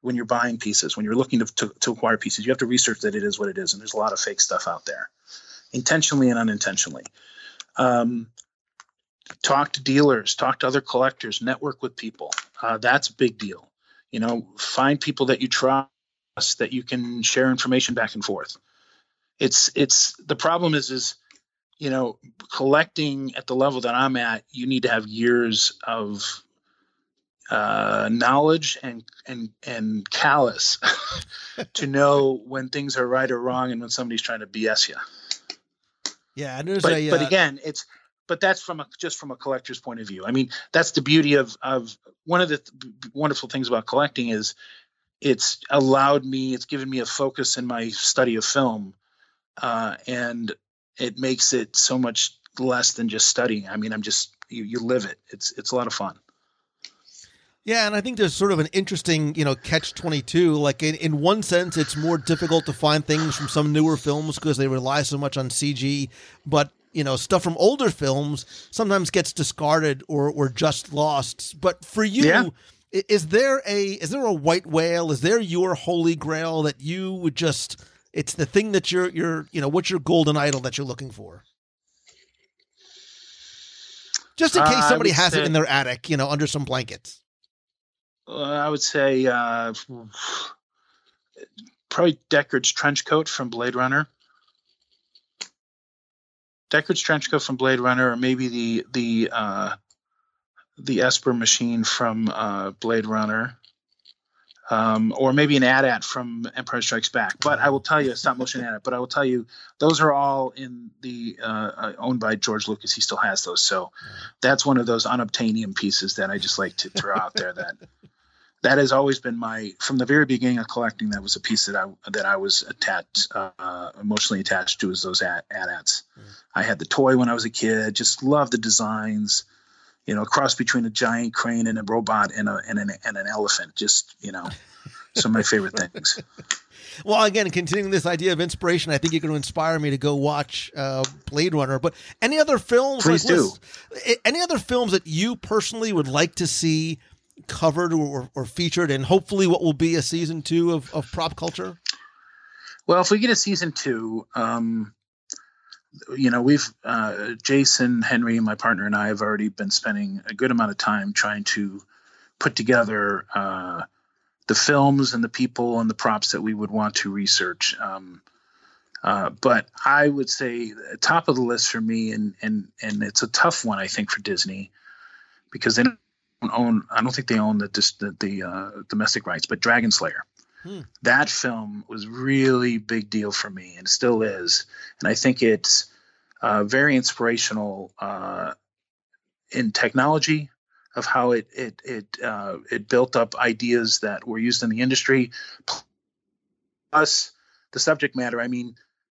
Speaker 7: when you're buying pieces when you're looking to, to, to acquire pieces. You have to research that it is what it is and there's a lot of fake stuff out there intentionally and unintentionally. Um, talk to dealers talk to other collectors network with people. Uh, that's a big deal. You know find people that you trust that you can share information back and forth. It's it's the problem is is you know collecting at the level that i'm at you need to have years of uh, knowledge and and and callous to know when things are right or wrong and when somebody's trying to bs you
Speaker 5: Yeah, and there's
Speaker 7: but,
Speaker 5: a
Speaker 7: but
Speaker 5: uh,
Speaker 7: again it's but that's from a just from a collector's point of view. I mean that's the beauty of of one of the th- wonderful things about collecting is it's allowed me it's given me a focus in my study of film uh, and it makes it so much less than just studying i mean i'm just you, you live it it's it's a lot of fun
Speaker 5: Yeah, and I think there's sort of an interesting, you know, catch 22. Like, in, in one sense, it's more difficult to find things from some newer films because they rely so much on CG. But, you know, stuff from older films sometimes gets discarded or, or just lost. But for you,
Speaker 7: Yeah.
Speaker 5: is there a is there a white whale? Is there your holy grail that you would just it's the thing that you're you're you know, what's your golden idol that you're looking for? Just in
Speaker 7: Uh,
Speaker 5: case
Speaker 7: I
Speaker 5: somebody has it in their attic, you know, under some blankets.
Speaker 7: uh, i would say uh, probably deckard's trench coat from blade runner deckard's trench coat from blade runner or maybe the the uh, the esper machine from uh, blade runner um, or maybe an AT-AT from Empire Strikes Back. But I will tell you, stop motion AT-AT. But I will tell you, those are all in the uh, uh, owned by George Lucas. He still has those, so that's one of those unobtainium pieces that I just like to throw out there. That that has always been my from the very beginning of collecting. That was a piece that I that I was attached, uh, emotionally attached to. Is those AT- AT-ATs. I had the toy when I was a kid. Just loved the designs you know, a cross between a giant crane and a robot and a and an and an elephant. Just you know, some of my favorite things.
Speaker 5: Well, again, continuing this idea of inspiration, I think you're going to inspire me to go watch uh, Blade Runner. But any other films?
Speaker 7: Please do.
Speaker 5: listen, Any other films that you personally would like to see covered or, or featured, and hopefully what will be a season two of, of prop culture?
Speaker 7: Well, if we get a season two, um, you know, we've uh, Jason Henry, my partner, and I have already been spending a good amount of time trying to put together uh, the films and the people and the props that we would want to research. Um, uh, but I would say top of the list for me, and and and it's a tough one, I think, for Disney because they don't own. I don't think they own the the, the uh, domestic rights, but Dragon Slayer that film was really big deal for me and still is. And i think it's uh, very inspirational uh, in technology of how it it it uh, it built up ideas that were used in the industry. Plus the subject matter i mean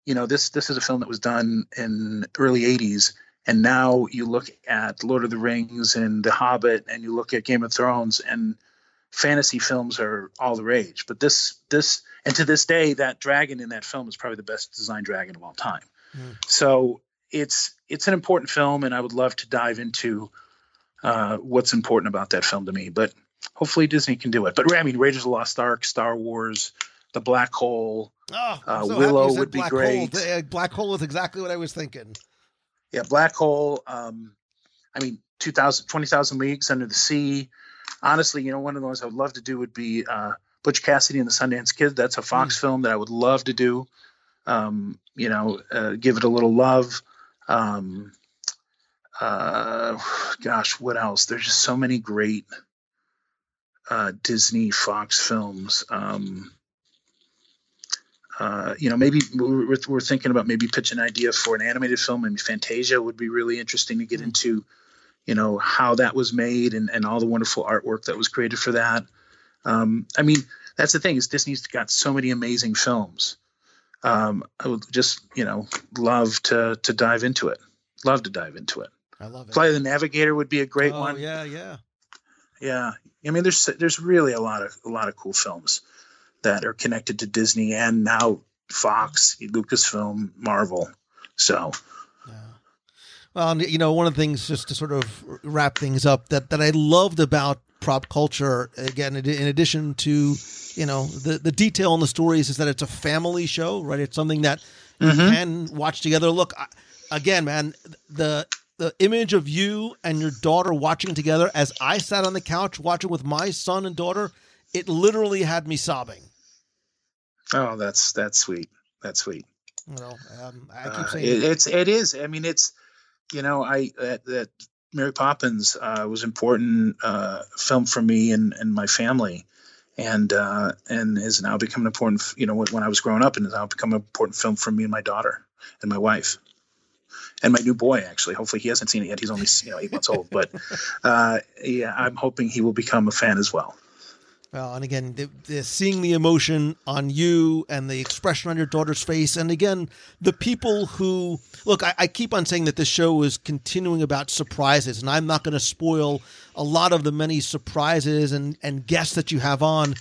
Speaker 7: you know this this is a film that was done in early 80s and now you look at lord of the rings and the hobbit and you look at game of thrones and fantasy films are all the rage. But this this and to this day, that dragon in that film is probably the best designed dragon of all time. Mm. So it's it's an important film, and I would love to dive into uh, what's important about that film to me. But hopefully Disney can do it. But I mean, Raiders of the Lost Ark, Star Wars, The Black Hole,
Speaker 5: oh, uh, so Willow would be great. Hole. Black Hole is exactly what I was thinking.
Speaker 7: Yeah, Black Hole. Um, I mean, 2000, 20,000 Leagues Under the Sea. Honestly, you know, one of the ones I would love to do would be uh, Butch Cassidy and the Sundance Kid. That's a Fox mm. film that I would love to do. Um, you know, uh, give it a little love. Um, uh, gosh, what else? There's just so many great uh, Disney Fox films. Um, uh, you know, maybe we're, we're, thinking about maybe pitch an idea for an animated film. Maybe Fantasia would be really interesting to get mm. into, you know, how that was made and, and all the wonderful artwork that was created for that. Um, I mean, that's the thing is Disney's got so many amazing films. Um, I would just, you know, love to to dive into it. Love to dive into it.
Speaker 5: I love it.
Speaker 7: Fly the Navigator would be a great
Speaker 5: oh,
Speaker 7: one.
Speaker 5: Yeah, yeah,
Speaker 7: yeah. I mean, there's there's really a lot of a lot of cool films that are connected to Disney and now Fox, Lucasfilm, Marvel. So.
Speaker 5: Well, you know, one of the things just to sort of wrap things up that that I loved about prop culture again in addition to you know the the detail in the stories is that it's a family show right it's something that mm-hmm. you can watch together look I, again man the the image of you and your daughter watching together as I sat on the couch watching with my son and daughter, it literally had me sobbing.
Speaker 7: Oh, that's that's sweet. That's sweet.
Speaker 5: You know, um, I keep uh,
Speaker 7: it, it's it is. I mean, it's you know, I that, that Mary Poppins uh, was important uh, film for me and and my family, and uh, and has now become an important. You know, when I was growing up, and has now become an important film for me and my daughter and my wife. And my new boy actually. Hopefully he hasn't seen it yet. He's only you know eight months old. But uh, yeah i'm hoping he will become a fan as well
Speaker 5: well and again the, the, seeing the emotion on you and the expression on your daughter's face and again the people who look I, I keep on saying that this show is continuing about surprises and i'm not going to spoil a lot of the many surprises and and guests that you have on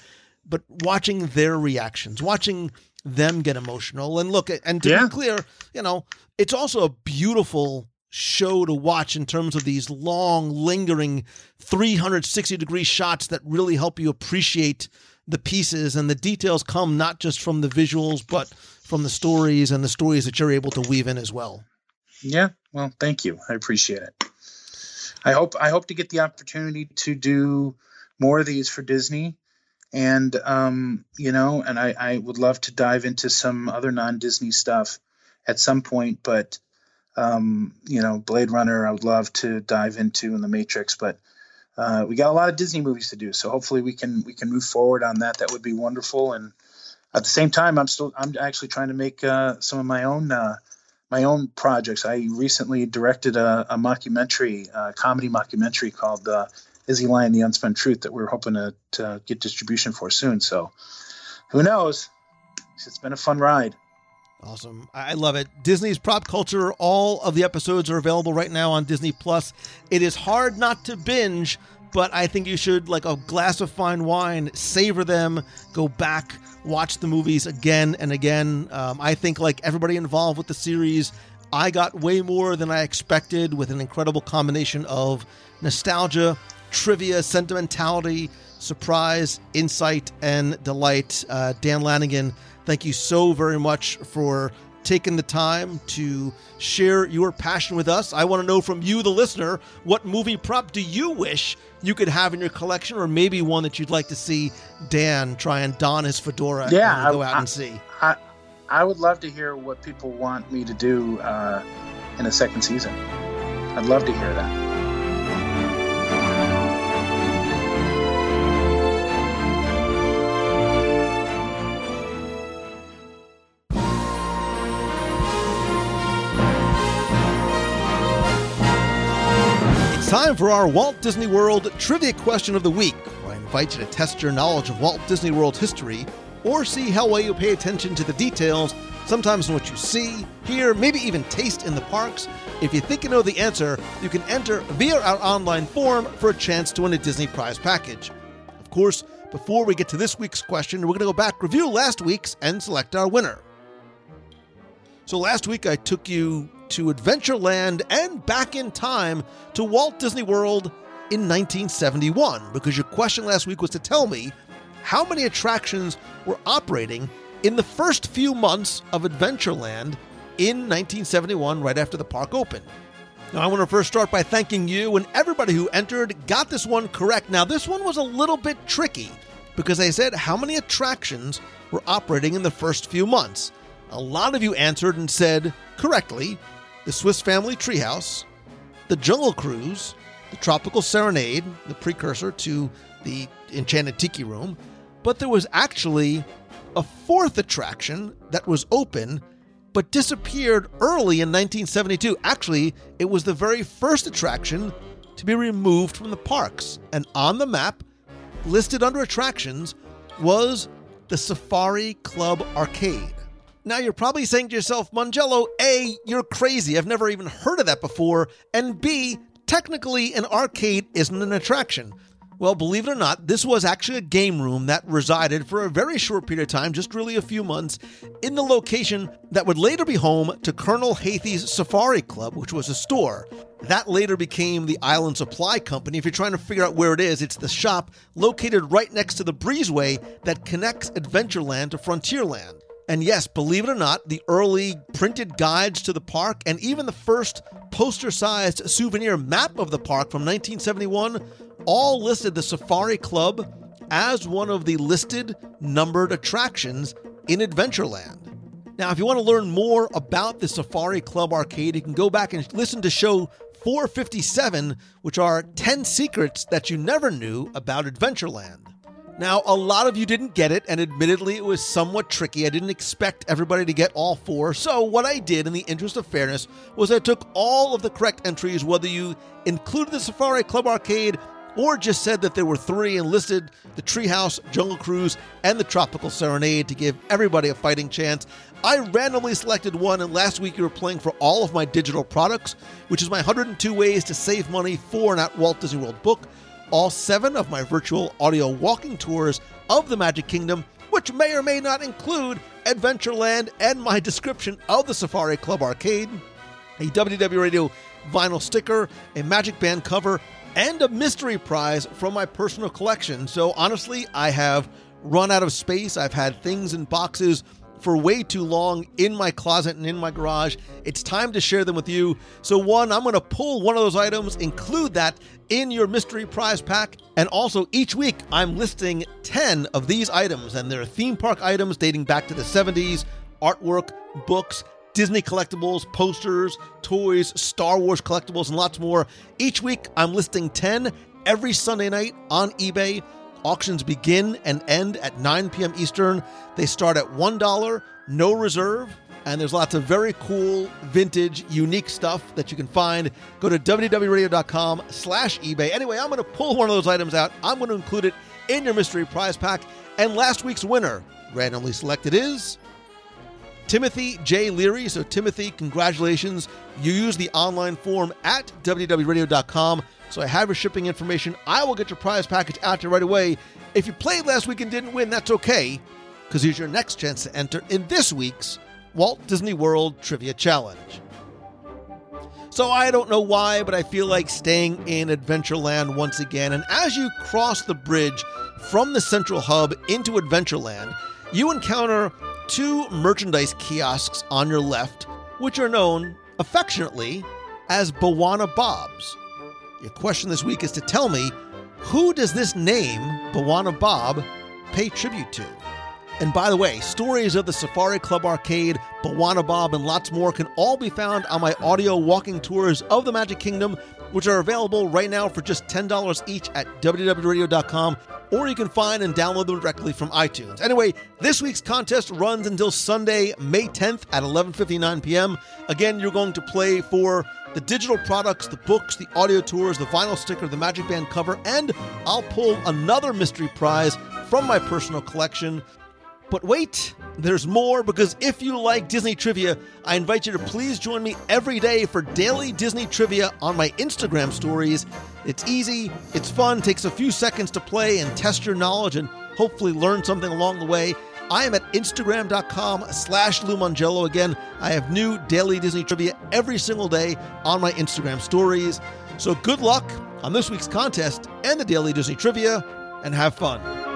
Speaker 5: but watching their reactions watching them get emotional. And look, and to yeah. be clear, you know, it's also a beautiful show to watch in terms of these long, lingering 360 degree shots that really help you appreciate the pieces and the details come not just from the visuals, but from the stories and the stories that you're able to weave in as well.
Speaker 7: Yeah. Well, thank you. I appreciate it. I hope I hope to get the opportunity to do more of these for Disney and um, you know, and I, I would love to dive into some other non-Disney stuff at some point, but um, you know, Blade Runner, I would love to dive into in the Matrix, but uh, we got a lot of Disney movies to do, so hopefully we can we can move forward on that. That would be wonderful. And at the same time, I'm still I'm actually trying to make uh, some of my own uh, my own projects. I recently directed a, a mockumentary, a comedy mockumentary called uh, Izzy Lion, The Unspun Truth that we're hoping to, to get distribution for soon. So who knows? It's been a fun ride.
Speaker 5: Awesome. I love it. Disney's Prop Culture, all of the episodes are available right now on Disney Plus. It is hard not to binge, but I think you should, like a glass of fine wine, savor them, go back, watch the movies again and again. Um, I think, like everybody involved with the series, I got way more than I expected with an incredible combination of nostalgia, trivia, sentimentality, surprise, insight, and delight. Uh, Dan Lanigan, thank you so very much for taking the time to share your passion with us. I want to know from you, the listener, what movie prop do you wish you could have in your collection, or maybe one that you'd like to see Dan try and don his fedora
Speaker 7: yeah,
Speaker 5: and go out
Speaker 7: I,
Speaker 5: and see?
Speaker 7: I, I would love to hear what people want me to do uh, in a second season. I'd love to hear that.
Speaker 5: Time for our Walt Disney World Trivia Question of the Week, where I invite you to test your knowledge of Walt Disney World history or see how well you pay attention to the details, sometimes in what you see, hear, maybe even taste in the parks. If you think you know the answer, you can enter via our online form for a chance to win a Disney prize package of course, before we get to this week's question, we're going to go back, review last week's, and select our winner. So last week I took you to Adventureland and back in time to Walt Disney World in 1971 because your question last week was to tell me how many attractions were operating in the first few months of Adventureland in 1971 right after the park opened. Now, I want to first start by thanking you and everybody who entered got this one correct. Now, this one was a little bit tricky because I said how many attractions were operating in the first few months. A lot of you answered and said correctly the Swiss Family Treehouse, the Jungle Cruise, the Tropical Serenade, the precursor to the Enchanted Tiki Room, but there was actually a fourth attraction that was open but disappeared early in 1972. Actually, it was the very first attraction to be removed from the parks. And on the map, listed under attractions, was the Safari Club Arcade. Now you're probably saying to yourself, Mongello, A, you're crazy. I've never even heard of that before. And B, technically, an arcade isn't an attraction. Well, believe it or not, this was actually a game room that resided for a very short period of time, just really a few months, in the location that would later be home to Colonel Hathi's Safari Club, which was a store. That later became the Island Supply Company. If you're trying to figure out where it is, it's the shop located right next to the breezeway that connects Adventureland to Frontierland. And yes, believe it or not, the early printed guides to the park and even the first poster sized souvenir map of the park from 1971 all listed the Safari Club as one of the listed numbered attractions in Adventureland. Now, if you want to learn more about the Safari Club arcade, you can go back and listen to show 457, which are 10 secrets that you never knew about Adventureland. Now, a lot of you didn't get it, and admittedly, it was somewhat tricky. I didn't expect everybody to get all four. So, what I did, in the interest of fairness, was I took all of the correct entries, whether you included the Safari Club Arcade or just said that there were three and listed the Treehouse, Jungle Cruise, and the Tropical Serenade to give everybody a fighting chance. I randomly selected one, and last week you were playing for all of my digital products, which is my 102 ways to save money for an at Walt Disney World book all seven of my virtual audio walking tours of the Magic Kingdom, which may or may not include Adventureland and my description of the Safari Club Arcade, a WDW Radio vinyl sticker, a Magic Band cover, and a mystery prize from my personal collection. So honestly, I have run out of space. I've had things in boxes for way too long in my closet and in my garage. It's time to share them with you. So, one, I'm going to pull one of those items, include that in your mystery prize pack. And also, each week, I'm listing 10 of these items, and they're theme park items dating back to the 70s, artwork, books. Disney collectibles, posters, toys, Star Wars collectibles, and lots more. Each week, I'm listing 10 every Sunday night on eBay Auctions begin and end at 9 p.m. Eastern. They start at $1, no reserve, and there's lots of very cool, vintage, unique stuff that you can find. Go to WDWRadio.com slash eBay. Anyway, I'm going to pull one of those items out. I'm going to include it in your mystery prize pack. And last week's winner, randomly selected, is Timothy J. Leary. So, Timothy, congratulations. You use the online form at WDWRadio.com so I have your shipping information. I will get your prize package out you right away. If you played last week and didn't win, that's okay, because here's your next chance to enter in this week's Walt Disney World Trivia Challenge. So I don't know why, but I feel like staying in Adventureland once again. And as you cross the bridge from the central hub into Adventureland, you encounter two merchandise kiosks on your left, which are known affectionately as Bwana Bobs. Your question this week is to tell me who does this name, Bwana Bob, pay tribute to? And by the way, stories of the Safari Club Arcade, Bwana Bob, and lots more can all be found on my audio walking tours of the Magic Kingdom, which are available right now for just $10 each at WDWRadio.com, or you can find and download them directly from iTunes. Anyway, this week's contest runs until Sunday, May 10th at 11:59 p.m. Again, you're going to play for the digital products, the books, the audio tours, the vinyl sticker, the Magic Band cover, and I'll pull another mystery prize from my personal collection. But wait, there's more because if you like Disney trivia, I invite you to please join me every day for daily Disney trivia on my Instagram stories. It's easy, it's fun, takes a few seconds to play and test your knowledge and hopefully learn something along the way. I am at Instagram.com slash Lou Mongello. Again, I have new daily Disney trivia every single day on my Instagram stories. So good luck on this week's contest and the daily Disney trivia, and have fun.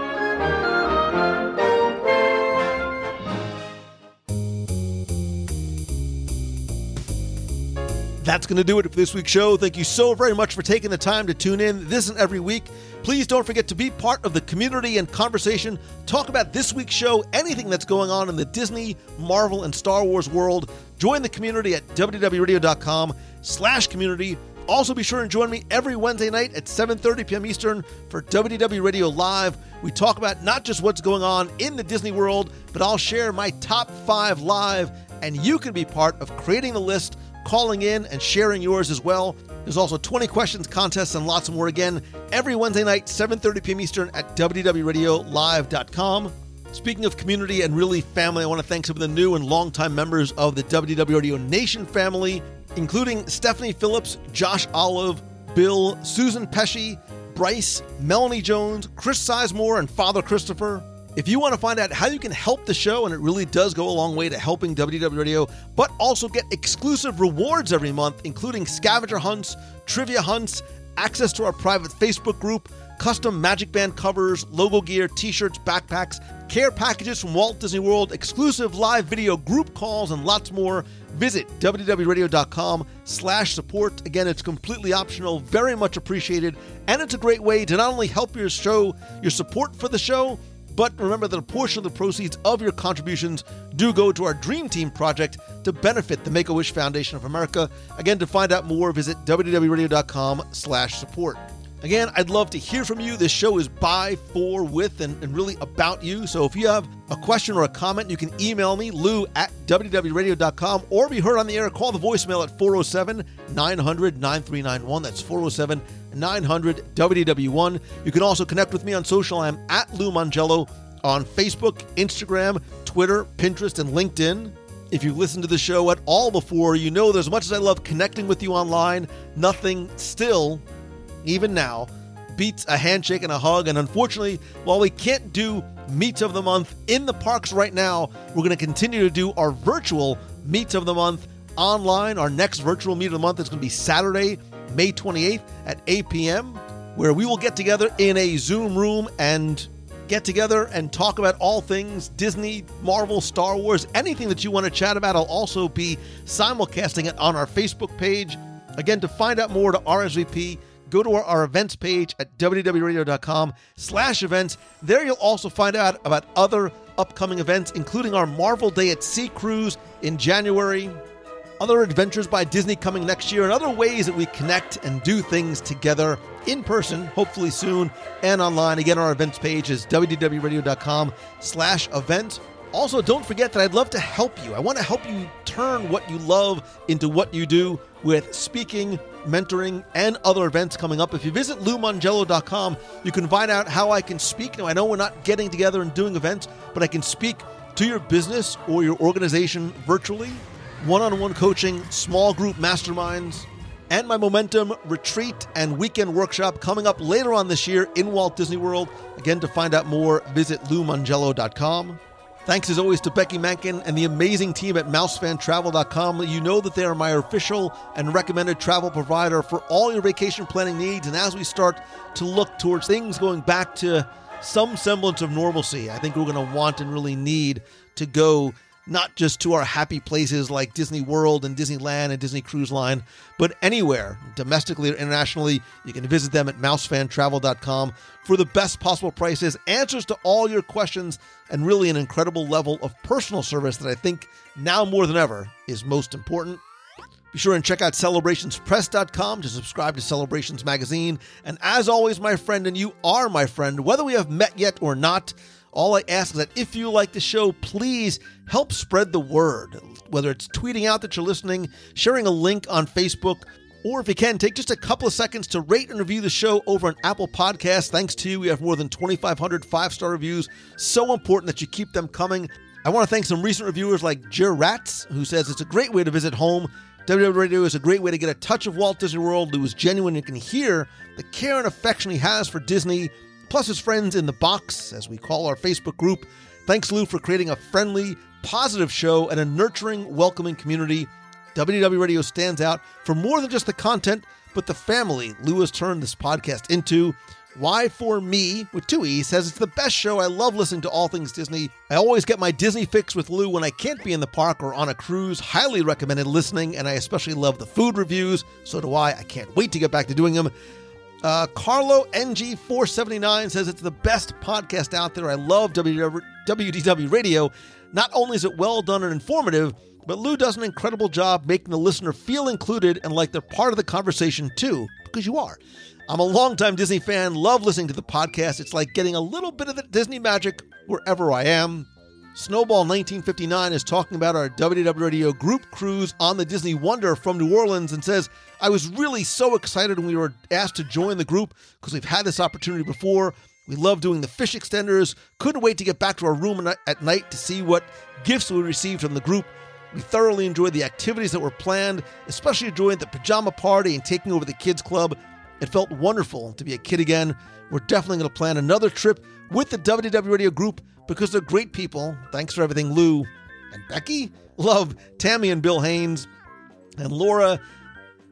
Speaker 5: That's going to do it for this week's show. Thank you so very much for taking the time to tune in this and every week. Please don't forget to be part of the community and conversation. Talk about this week's show, anything that's going on in the Disney, Marvel, and Star Wars world. Join the community at WDWRadio.com slash community. Also, be sure and join me every Wednesday night at 7.30 p.m. Eastern for WDW Radio Live. We talk about not just what's going on in the Disney world, but I'll share my top five live, and you can be part of creating the list calling in and sharing yours as well. There's also 20 questions, contests, and lots more again every Wednesday night, 7.30 p.m. Eastern at WDWRadioLIVE.com. Speaking of community and really family, I want to thank some of the new and longtime members of the WDW Radio Nation family, including Stephanie Phillips, Josh Olive, Bill, Susan Pesci, Bryce, Melanie Jones, Chris Sizemore, and Father Christopher. If you want to find out how you can help the show, and it really does go a long way to helping WDW Radio, but also get exclusive rewards every month, including scavenger hunts, trivia hunts, access to our private Facebook group, custom Magic Band covers, logo gear, t shirts, backpacks, care packages from Walt Disney World, exclusive live video group calls, and lots more, visit WDWRadio.com slash support. Again, it's completely optional, very much appreciated, and it's a great way to not only help your show, your support for the show, but remember that a portion of the proceeds of your contributions do go to our Dream Team project to benefit the Make-A-Wish Foundation of America. Again, to find out more, visit WDWRadio.com slash support. Again, I'd love to hear from you. This show is by, for, with, and, and, really about you. So if you have a question or a comment, you can email me, lou at WDWRadio.com, or be heard on the air. Call the voicemail at 407 900 9391. That's 407 900 WDW1. You can also connect with me on social. I'm at Lou Mongello on Facebook, Instagram, Twitter, Pinterest, and LinkedIn. If you've listened to the show at all before, you know that as much as I love connecting with you online, nothing still even now, beats a handshake and a hug. And unfortunately, while we can't do Meets of the Month in the parks right now, we're going to continue to do our virtual Meets of the Month online. Our next virtual Meet of the Month is going to be Saturday, May 28th at 8 p.m., where we will get together in a Zoom room and get together and talk about all things Disney, Marvel, Star Wars, anything that you want to chat about. I'll also be simulcasting it on our Facebook page. Again, to find out more to RSVP, go to our, our, events page at WDWRadio.com slash events. There you'll also find out about other upcoming events, including our Marvel Day at Sea cruise in January, other adventures by Disney coming next year, and other ways that we connect and do things together in person, hopefully soon, and online. Again, our events page is WDWRadio.com slash event. Also, don't forget that I'd love to help you. I want to help you turn what you love into what you do with speaking, mentoring, and other events coming up. If you visit loumongello.com, you can find out how I can speak. Now, I know we're not getting together and doing events, but I can speak to your business or your organization virtually, one on one coaching, small group masterminds, and my Momentum retreat and weekend workshop coming up later on this year in Walt Disney World. Again, to find out more, visit loumongello.com. Thanks as always to Becky Mankin and the amazing team at MouseFanTravel.com. You know that they are my official and recommended travel provider for all your vacation planning needs. And as we start to look towards things going back to some semblance of normalcy, I think we're going to want and really need to go not just to our happy places like Disney World and Disneyland and Disney Cruise Line, but anywhere, domestically or internationally. You can visit them at mousefantravel.com for the best possible prices, answers to all your questions, and really an incredible level of personal service that I think now more than ever is most important. Be sure and check out celebrationspress.com to subscribe to Celebrations Magazine. And as always, my friend, and you are my friend, whether we have met yet or not, all I ask is that if you like the show, please help spread the word. Whether it's tweeting out that you're listening, sharing a link on Facebook, or if you can, take just a couple of seconds to rate and review the show over on Apple Podcasts. Thanks to you, we have more than 2,500 five star reviews. So important that you keep them coming. I want to thank some recent reviewers like Jer Rats, who says it's a great way to visit home. WDW Radio is a great way to get a touch of Walt Disney World. Lou is genuine and can hear the care and affection he has for Disney, plus his friends in the box, as we call our Facebook group. Thanks, Lou, for creating a friendly, positive show and a nurturing, welcoming community. WDW Radio stands out for more than just the content, but the family Lou has turned this podcast into. Why for me with two E says it's the best show. I love listening to all things Disney. I always get my Disney fix with Lou when I can't be in the park or on a cruise. Highly recommended listening, and I especially love the food reviews. So do I. I can't wait to get back to doing them. Uh, Carlo NG479 says it's the best podcast out there. I love WDW, Radio. Not only is it well done and informative, but Lou does an incredible job making the listener feel included and like they're part of the conversation too, because you are. I'm a longtime Disney fan, love listening to the podcast. It's like getting a little bit of the Disney magic wherever I am. Snowball 1959 is talking about our WDW Radio group cruise on the Disney Wonder from New Orleans and says, I was really so excited when we were asked to join the group because we've had this opportunity before. We love doing the fish extenders. Couldn't wait to get back to our room at night to see what gifts we received from the group. We thoroughly enjoyed the activities that were planned, especially enjoying the pajama party and taking over the kids' club. It felt wonderful to be a kid again. We're definitely going to plan another trip with the WDW Radio group because they're great people. Thanks for everything, Lou and Becky. Love Tammy and Bill Haynes. And Laura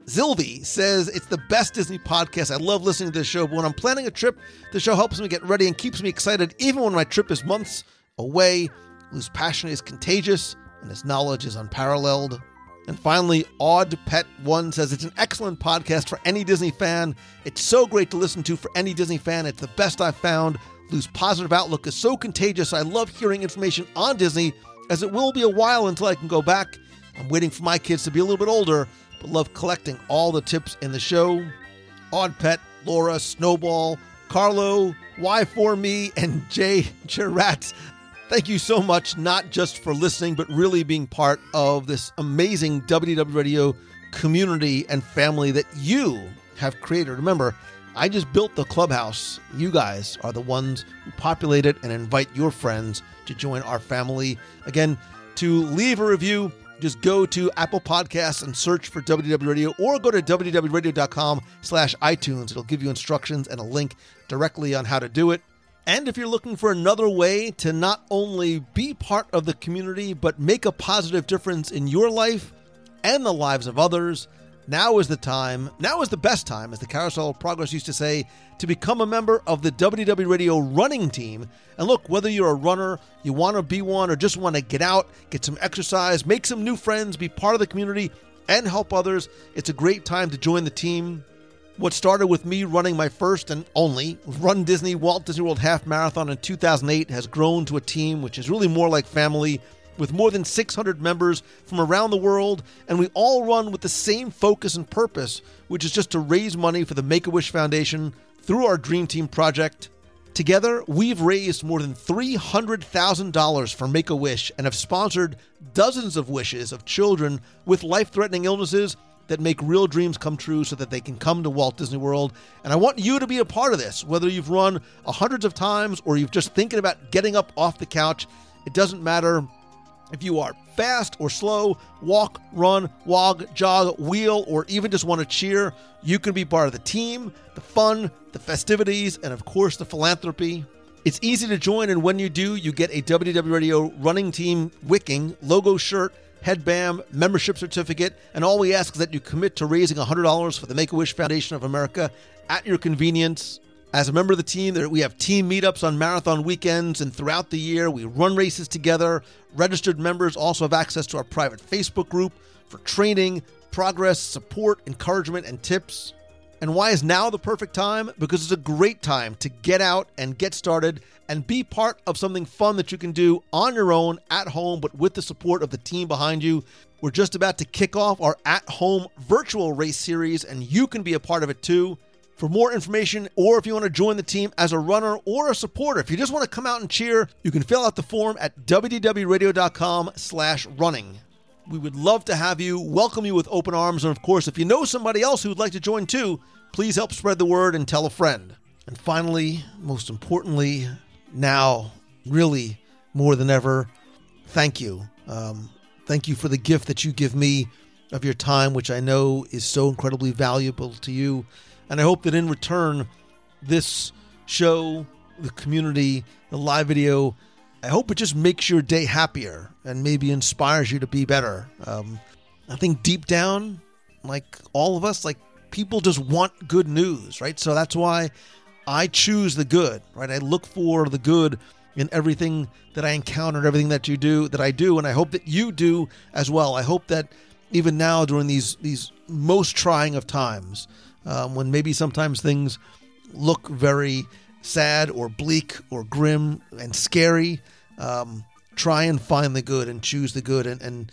Speaker 5: Zilvi says it's the best Disney podcast. I love listening to this show, but when I'm planning a trip, the show helps me get ready and keeps me excited even when my trip is months away. Lou's passion is contagious and his knowledge is unparalleled. And finally, Odd Pet One says it's an excellent podcast for any Disney fan. It's so great to listen to for any Disney fan. It's the best I've found. Lou's positive outlook is so contagious. I love hearing information on Disney, as it will be a while until I can go back. I'm waiting for my kids to be a little bit older, but love collecting all the tips in the show. Odd Pet, Laura, Snowball, Carlo, Why For Me, and Jay Gerat. Thank you so much, not just for listening, but really being part of this amazing WDW Radio community and family that you have created. Remember, I just built the clubhouse. You guys are the ones who populate it and invite your friends to join our family. Again, to leave a review, just go to Apple Podcasts and search for WDW Radio or go to WDWRadio.com slash iTunes. It'll give you instructions and a link directly on how to do it. And if you're looking for another way to not only be part of the community, but make a positive difference in your life and the lives of others, now is the time, now is the best time, as the Carousel of Progress used to say, to become a member of the WDW Radio running team. And look, whether you're a runner, you want to be one, or just want to get out, get some exercise, make some new friends, be part of the community, and help others, it's a great time to join the team. What started with me running my first and only Run Disney Walt Disney World Half Marathon in 2008 has grown to a team which is really more like family with more than 600 members from around the world, and we all run with the same focus and purpose, which is just to raise money for the Make a Wish Foundation through our Dream Team project. Together, we've raised more than $300,000 for Make a Wish and have sponsored dozens of wishes of children with life threatening illnesses that make real dreams come true so that they can come to Walt Disney World. And I want you to be a part of this, whether you've run hundreds of times or you've just thinking about getting up off the couch. It doesn't matter if you are fast or slow, walk, run, wog, jog, wheel, or even just want to cheer, you can be part of the team, the fun, the festivities, and of course the philanthropy. It's easy to join, and when you do, you get a WDW Radio running team wicking logo shirt headband, membership certificate, and all we ask is that you commit to raising $100 for the Make a Wish Foundation of America at your convenience. As a member of the team, we have team meetups on marathon weekends and throughout the year. We run races together. Registered members also have access to our private Facebook group for training, progress, support, encouragement, and tips. And why is now the perfect time? Because it's a great time to get out and get started and be part of something fun that you can do on your own at home, but with the support of the team behind you. We're just about to kick off our at home virtual race series, and you can be a part of it too. For more information, or if you want to join the team as a runner or a supporter, if you just want to come out and cheer, you can fill out the form at WDWRadio.com slash running We would love to have you, welcome you with open arms, and of course, if you know somebody else who would like to join too, please help spread the word and tell a friend. And finally, most importantly, now, really more than ever, thank you. Um, thank you for the gift that you give me of your time, which I know is so incredibly valuable to you. And I hope that in return, this show, the community, the live video, I hope it just makes your day happier and maybe inspires you to be better. Um, I think deep down, like all of us, like people just want good news, right? So that's why I choose the good, right? I look for the good in everything that I encounter, everything that you do, that I do, and I hope that you do as well. I hope that even now during these these most trying of times, um, when maybe sometimes things look very sad or bleak or grim and scary, um, try and find the good and choose the good and, and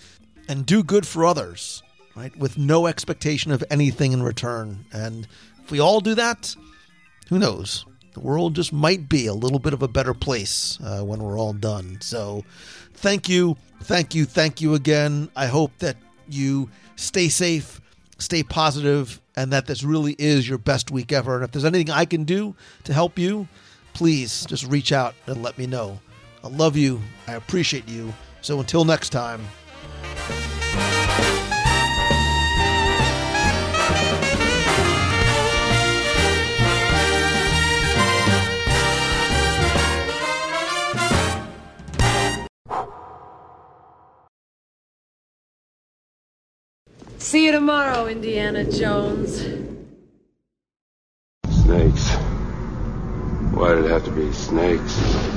Speaker 5: and do good for others, right? With no expectation of anything in return. And if we all do that, who knows? The world just might be a little bit of a better place uh, when we're all done. So, thank you, thank you, thank you again. I hope that you stay safe, stay positive, and that this really is your best week ever. And if there's anything I can do to help you, please just reach out and let me know. I love you. I appreciate you. So until next time.
Speaker 15: See you tomorrow, Indiana Jones.
Speaker 16: Snakes. Why did it have to be snakes?